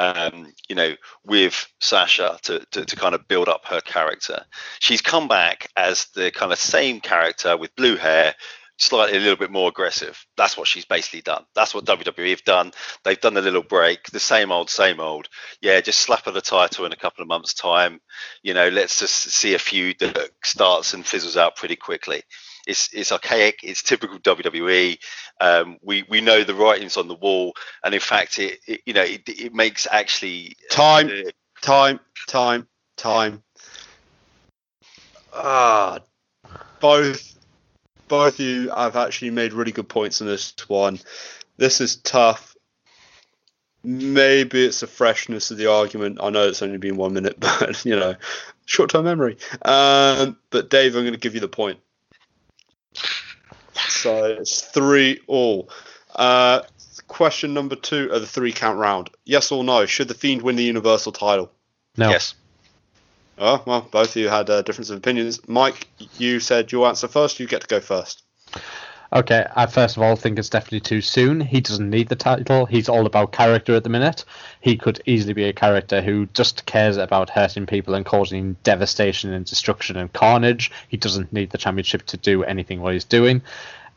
[SPEAKER 4] um, you know, with Sasha to, to, to, kind of build up her character. She's come back as the kind of same character with blue hair, slightly a little bit more aggressive. That's what she's basically done. That's what WWE have done. They've done a little break, the same old, same old. Yeah, just slap her the title in a couple of months' time. You know, let's just see a feud that starts and fizzles out pretty quickly. It's, it's archaic. It's typical WWE. Um, we we know the writings on the wall, and in fact, it, it you know it, it, makes actually
[SPEAKER 2] time, uh, time, time, time. Ah, both both of you have actually made really good points in this one. This is tough. Maybe it's the freshness of the argument. I know it's only been one minute, but you know, short-term memory. Um, but Dave, I'm going to give you the point. So it's three all. Uh, question number two of the three count round. Yes or no? Should the Fiend win the Universal title?
[SPEAKER 3] No.
[SPEAKER 4] Yes.
[SPEAKER 2] Oh, well, both of you had a difference of opinions. Mike, you said your answer first. You get to go first.
[SPEAKER 3] Okay, I first of all think it's definitely too soon. He doesn't need the title. He's all about character at the minute. He could easily be a character who just cares about hurting people and causing devastation and destruction and carnage. He doesn't need the championship to do anything what he's doing.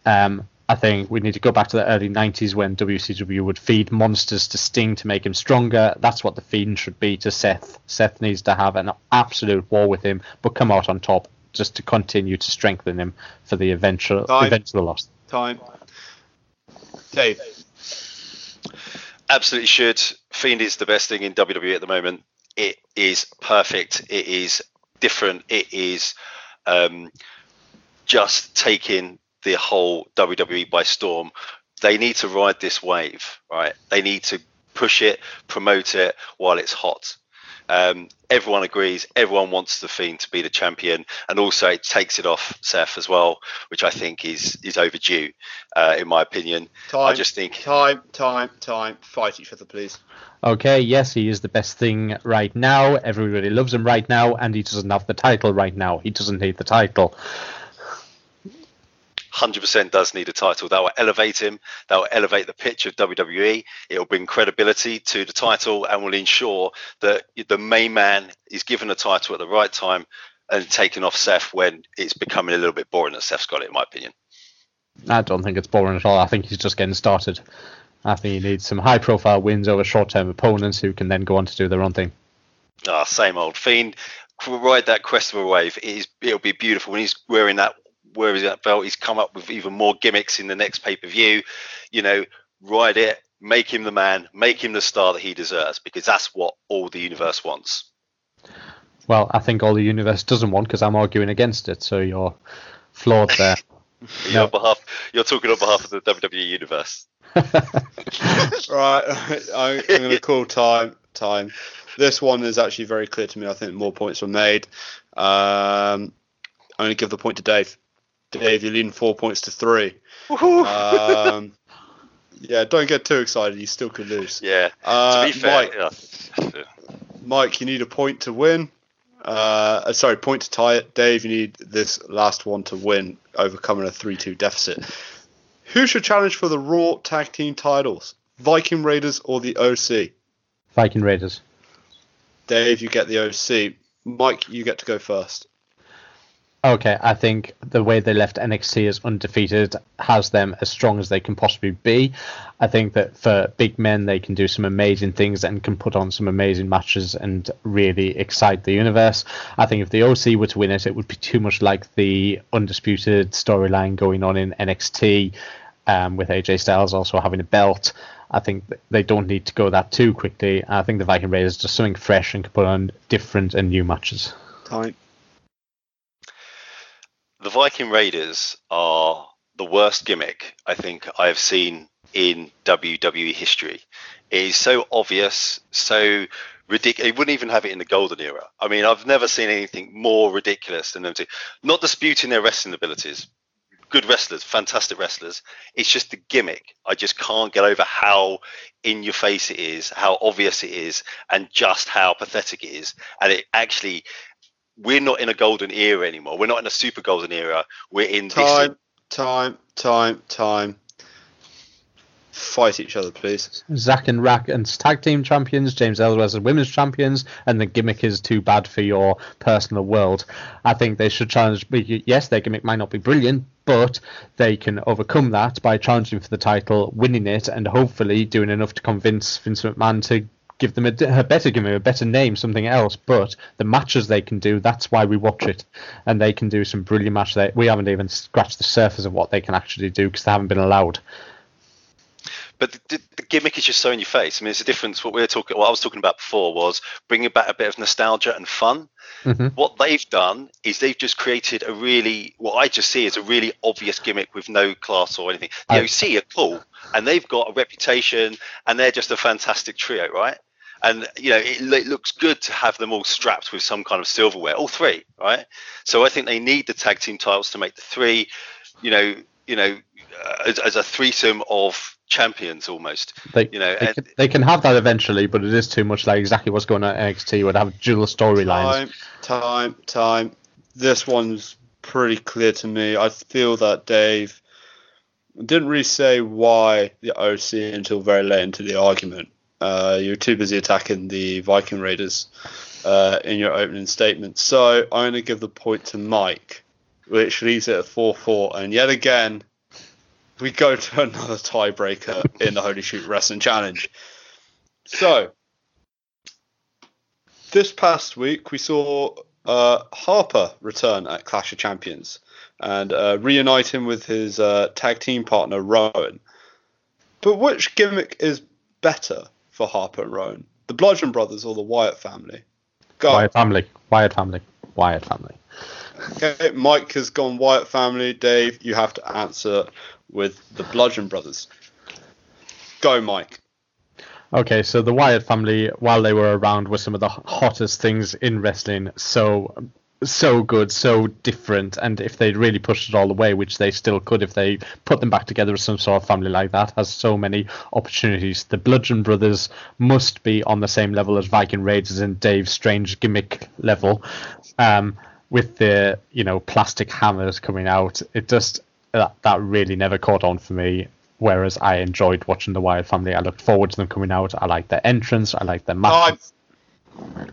[SPEAKER 3] Um, I think we need to go back to the early 90s when WCW would feed monsters to Sting to make him stronger. That's what the Fiend should be to Seth. Seth needs to have an absolute war with him, but come out on top just to continue to strengthen him for the eventual
[SPEAKER 2] Time.
[SPEAKER 3] eventual loss.
[SPEAKER 2] Time. Dave.
[SPEAKER 4] absolutely should. Fiend is the best thing in WWE at the moment. It is perfect. It is different. It is um, just taking the whole WWE by storm. They need to ride this wave, right? They need to push it, promote it while it's hot. Um, everyone agrees. Everyone wants the Fiend to be the champion, and also it takes it off Seth as well, which I think is is overdue, uh, in my opinion.
[SPEAKER 2] Time.
[SPEAKER 4] I just think
[SPEAKER 2] Time. Time. Time. Fight each other, please.
[SPEAKER 3] Okay, yes, he is the best thing right now. Everybody loves him right now, and he doesn't have the title right now. He doesn't need the title.
[SPEAKER 4] 100% does need a title. That will elevate him. That will elevate the pitch of WWE. It will bring credibility to the title and will ensure that the main man is given a title at the right time and taken off Seth when it's becoming a little bit boring that Seth's got it, in my opinion.
[SPEAKER 3] I don't think it's boring at all. I think he's just getting started. I think he needs some high profile wins over short term opponents who can then go on to do their own thing.
[SPEAKER 4] Ah, same old Fiend. Ride that crest of a wave. It is, it'll be beautiful when he's wearing that wearing that belt. He's come up with even more gimmicks in the next pay per view. You know, ride it, make him the man, make him the star that he deserves, because that's what all the universe wants.
[SPEAKER 3] Well, I think all the universe doesn't want because I'm arguing against it, so you're flawed there.
[SPEAKER 4] You're,
[SPEAKER 3] No.
[SPEAKER 4] on behalf, you're talking on behalf of the WWE universe.
[SPEAKER 2] Right, I, I'm going to call time. Time. This one is actually very clear to me. I think more points were made. Um, I'm going to give the point to Dave. Dave, you're leading four points to three. Um, yeah, don't get too excited. You still could lose.
[SPEAKER 4] Yeah.
[SPEAKER 2] Uh,
[SPEAKER 4] to be fair,
[SPEAKER 2] Mike,
[SPEAKER 4] yeah.
[SPEAKER 2] Mike, you need a point to win. Uh, uh, sorry, point to tie it. Dave, you need this last one to win, overcoming a 3 2 deficit. Who should challenge for the Raw Tag Team titles? Viking Raiders or the OC?
[SPEAKER 3] Viking Raiders.
[SPEAKER 2] Dave, you get the OC. Mike, you get to go first.
[SPEAKER 3] Okay, I think the way they left NXT as undefeated has them as strong as they can possibly be. I think that for big men, they can do some amazing things and can put on some amazing matches and really excite the universe. I think if the OC were to win it, it would be too much like the undisputed storyline going on in NXT um, with AJ Styles also having a belt. I think they don't need to go that too quickly. I think the Viking Raiders are just something fresh and can put on different and new matches.
[SPEAKER 2] Time.
[SPEAKER 4] The Viking Raiders are the worst gimmick I think I have seen in WWE history. It is so obvious, so ridiculous. They wouldn't even have it in the golden era. I mean, I've never seen anything more ridiculous than them two. Not disputing their wrestling abilities. Good wrestlers, fantastic wrestlers. It's just the gimmick. I just can't get over how in your face it is, how obvious it is, and just how pathetic it is. And it actually we're not in a golden era anymore. We're not in a super golden era. We're in this.
[SPEAKER 2] Time, time, time, time. Fight each other, please.
[SPEAKER 3] Zack and Rack and tag team champions, James Ellsworth as women's champions, and the gimmick is too bad for your personal world. I think they should challenge. Yes, their gimmick might not be brilliant, but they can overcome that by challenging for the title, winning it, and hopefully doing enough to convince Vince McMahon to give them a, better gimmick, a better name, something else. But the matches they can do, that's why we watch it, and they can do some brilliant matches. They, we haven't even scratched the surface of what they can actually do because they haven't been allowed.
[SPEAKER 4] But the, the, gimmick is just so in your face. I mean, it's a difference. What we are talking, what I was talking about before was bringing back a bit of nostalgia and fun.
[SPEAKER 3] Mhm.
[SPEAKER 4] What they've done is they've just created a really, what I just see as a really obvious gimmick with no class or anything. The
[SPEAKER 3] I-
[SPEAKER 4] OC are cool, and they've got a reputation, and they're just a fantastic trio, right? and you know it, it, looks good to have them all strapped with some kind of silverware, all three, right? So I think they need the tag team titles to make the three, you know, you know, as, as, a threesome of champions almost.
[SPEAKER 3] They,
[SPEAKER 4] you know,
[SPEAKER 3] they,
[SPEAKER 4] and,
[SPEAKER 3] can, they, can, have that eventually, but it is too much like exactly what's going on at NXT. Would have dual storylines.
[SPEAKER 2] Time, time, time. This one's pretty clear to me. I feel that Dave didn't really say why the OC until very late into the argument. Uh, you were too busy attacking the Viking Raiders uh, in your opening statement. So I'm going to give the point to Mike, which leaves it at 4 4. And yet again, we go to another tiebreaker in the Holy Shoot Wrestling Challenge. So, this past week, we saw uh, Harper return at Clash of Champions and uh, reunite him with his uh, tag team partner, Rowan. But which gimmick is better for Harper and Rowan? The Bludgeon Brothers or the Wyatt family?
[SPEAKER 3] Go. Wyatt family. Wyatt family. Wyatt family.
[SPEAKER 2] Okay, Mike has gone Wyatt family. Dave, you have to answer with the Bludgeon Brothers. Go, Mike.
[SPEAKER 3] Okay, so the Wyatt family, while they were around, were some of the hottest things in wrestling. So so good, so different, and if they'd really pushed it all the way, which they still could if they put them back together as some sort of family like that, has so many opportunities. The Bludgeon Brothers must be on the same level as Viking Raiders and Dave's strange gimmick level, um, with the you know plastic hammers coming out. It just that, that really never caught on for me. Whereas I enjoyed watching the Wyatt family. I looked forward to them coming out. I liked their entrance. I liked their match.
[SPEAKER 4] Oh,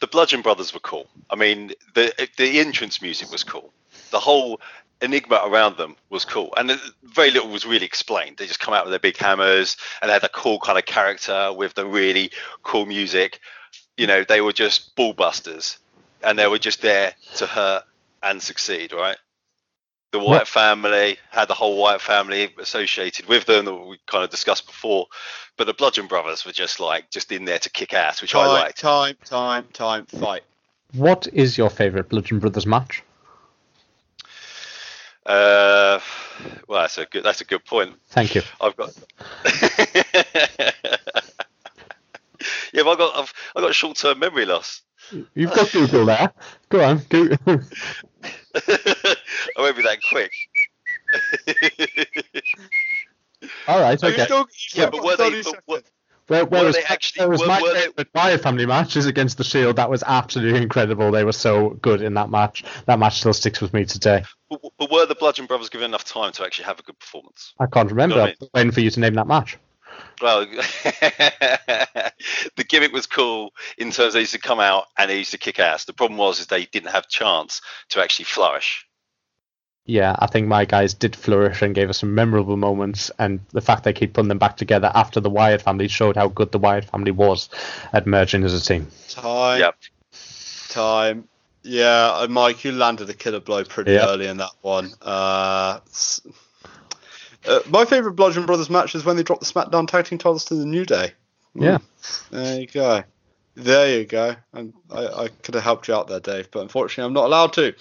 [SPEAKER 4] the Bludgeon Brothers were cool. I mean, the the entrance music was cool. The whole enigma around them was cool, and very little was really explained. They just come out with their big hammers, and they had a cool kind of character with the really cool music. You know, they were just ballbusters, and they were just there to hurt and succeed, right? the white what? family had the whole white family associated with them that we kind of discussed before, but the Bludgeon Brothers were just like just in there to kick ass, which
[SPEAKER 2] time,
[SPEAKER 4] I liked.
[SPEAKER 2] Time, time, time, fight.
[SPEAKER 3] What is your favourite Bludgeon Brothers match?
[SPEAKER 4] Uh, well, that's a good that's a good point.
[SPEAKER 3] Thank you.
[SPEAKER 4] I've got. yeah, but I've got I've, I've got short term memory loss.
[SPEAKER 3] You've got Google there. Go on, Google.
[SPEAKER 4] I won't be that quick.
[SPEAKER 3] All right, okay.
[SPEAKER 2] Still,
[SPEAKER 4] yeah, but were they? But,
[SPEAKER 3] where, where
[SPEAKER 4] were
[SPEAKER 3] was,
[SPEAKER 4] they actually?
[SPEAKER 3] There was
[SPEAKER 4] were,
[SPEAKER 3] my
[SPEAKER 4] were
[SPEAKER 3] favorite Wyatt family matches against the Shield. That was absolutely incredible. They were so good in that match. That match still sticks with me today.
[SPEAKER 4] But, but were the Bludgeon Brothers given enough time to actually have a good performance?
[SPEAKER 3] I can't remember.
[SPEAKER 4] You know
[SPEAKER 3] I mean? waiting for you to name that match.
[SPEAKER 4] Well, the gimmick was cool in terms of they used to come out and they used to kick ass. The problem was is they didn't have chance to actually flourish.
[SPEAKER 3] Yeah, I think my guys did flourish and gave us some memorable moments, and the fact they keep putting them back together after the Wyatt family showed how good the Wyatt family was at merging as a team.
[SPEAKER 2] Time.
[SPEAKER 4] Yep.
[SPEAKER 2] Time. Yeah, Mike, you landed a killer blow pretty yep. early in that one. Uh, uh, my favourite Bludgeon Brothers match is when they dropped the SmackDown Tag Team titles to the New Day.
[SPEAKER 3] Mm. Yeah.
[SPEAKER 2] There you go. There you go. And I, I could have helped you out there, Dave, but unfortunately I'm not allowed to.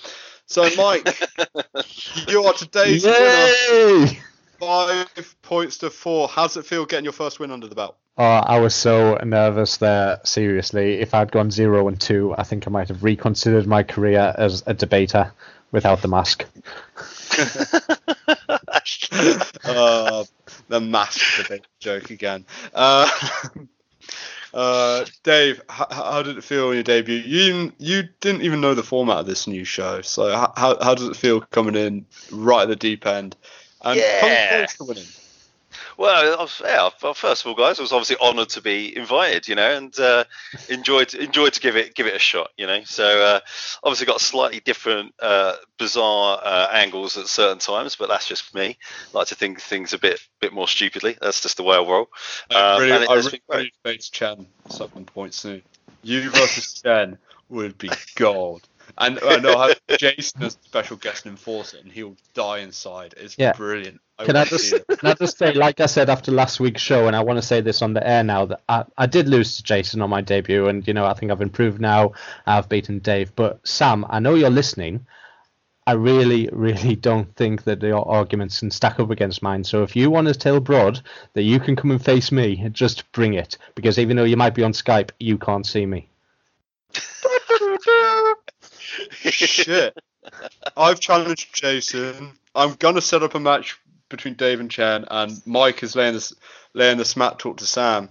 [SPEAKER 2] So, Mike, you are today's
[SPEAKER 3] Yay!
[SPEAKER 2] winner. Five points to four. How does it feel getting your first win under the belt?
[SPEAKER 3] Oh, I was so nervous there. Seriously, if I'd gone zero and two, I think I might have reconsidered my career as a debater without the mask.
[SPEAKER 2] uh, the debate joke again. Uh, uh, Dave, how, how, did it feel on your debut? You you didn't even know the format of this new show, so how how does it feel coming in right at the deep end and
[SPEAKER 4] yeah. Well, was, yeah. Well, first of all, guys, I was obviously honoured to be invited, you know, and uh, enjoyed enjoyed to give it give it a shot, you know. So uh, obviously got slightly different, uh, bizarre uh, angles at certain times, but that's just me. I like to think things a bit bit more stupidly. That's just the way I roll.
[SPEAKER 2] I really, um, it, I really face Chen at some point soon. You versus Chen would be gold. And uh, I know have Jason as special guest enforcer, and he'll die inside. It's yeah. brilliant.
[SPEAKER 3] I can I just can I just say, like I said after last week's show, and I want to say this on the air now that I, I did lose to Jason on my debut, and you know I think I've improved now. I've beaten Dave, but Sam, I know you're listening. I really, really don't think that your arguments can stack up against mine. So if you want to tell Broad that you can come and face me, just bring it. Because even though you might be on Skype, you can't see me.
[SPEAKER 2] Shit. I've challenged Jason. I'm gonna set up a match between Dave and Chan, and Mike is laying this laying the smack talk to Sam.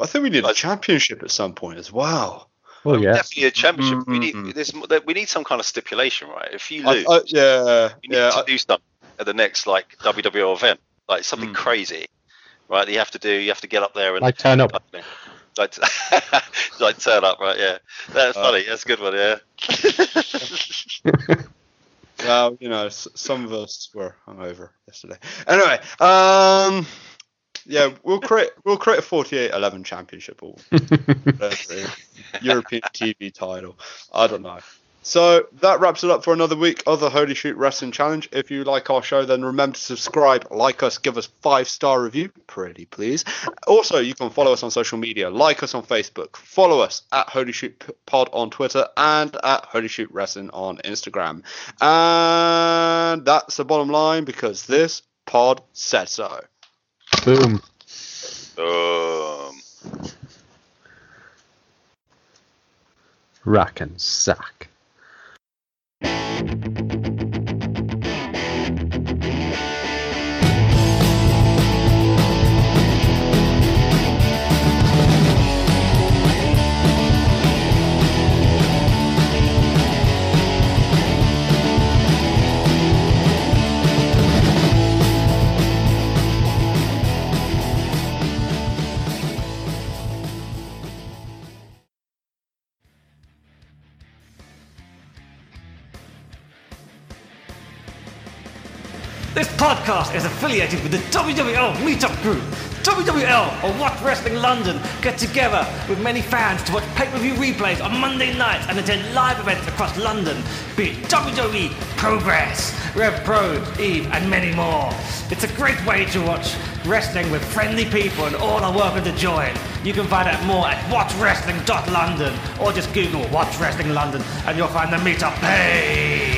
[SPEAKER 2] I think we need a championship at some point as well.
[SPEAKER 3] Well, yeah.
[SPEAKER 4] Definitely a championship. We
[SPEAKER 2] Mm-hmm.
[SPEAKER 4] need this. We need some kind of stipulation, right? If you
[SPEAKER 2] I,
[SPEAKER 4] lose,
[SPEAKER 2] I, yeah,
[SPEAKER 4] you need
[SPEAKER 2] yeah.
[SPEAKER 4] to
[SPEAKER 2] I-
[SPEAKER 4] do something at the next like WWE event, like something
[SPEAKER 2] Mm.
[SPEAKER 4] crazy, right? that You have to do. You have to get up there and
[SPEAKER 3] Like turn up.
[SPEAKER 4] Like, like turn up, right? Yeah, that's
[SPEAKER 2] Uh,
[SPEAKER 4] funny. That's a good one. Yeah.
[SPEAKER 2] Well, you know, some of us were hungover yesterday. Anyway, um, yeah, we'll create we'll create a 48-11 championship or whatever it is. European TV title. I don't know. So that wraps it up for another week of the Holy Shoot Wrestling Challenge. If you like our show, then remember to subscribe, like us, give us five star review, pretty please. Also, you can follow us on social media, like us on Facebook, follow us at Holy Shoot Pod on Twitter, and at Holy Shoot Wrestling on Instagram. And that's the bottom line because this pod said so.
[SPEAKER 3] Boom.
[SPEAKER 4] Um,
[SPEAKER 3] Rack and sack.
[SPEAKER 6] Podcast is affiliated with the WWL Meetup Group. WWL, or Watch Wrestling London, get together with many fans to watch pay-per-view replays on Monday nights and attend live events across London, be it WWE, Progress, Rev Pro, Eve, and many more. It's a great way to watch wrestling with friendly people and all are welcome to join. You can find out more at watchwrestling.london or just Google Watch Wrestling London and you'll find the meetup page.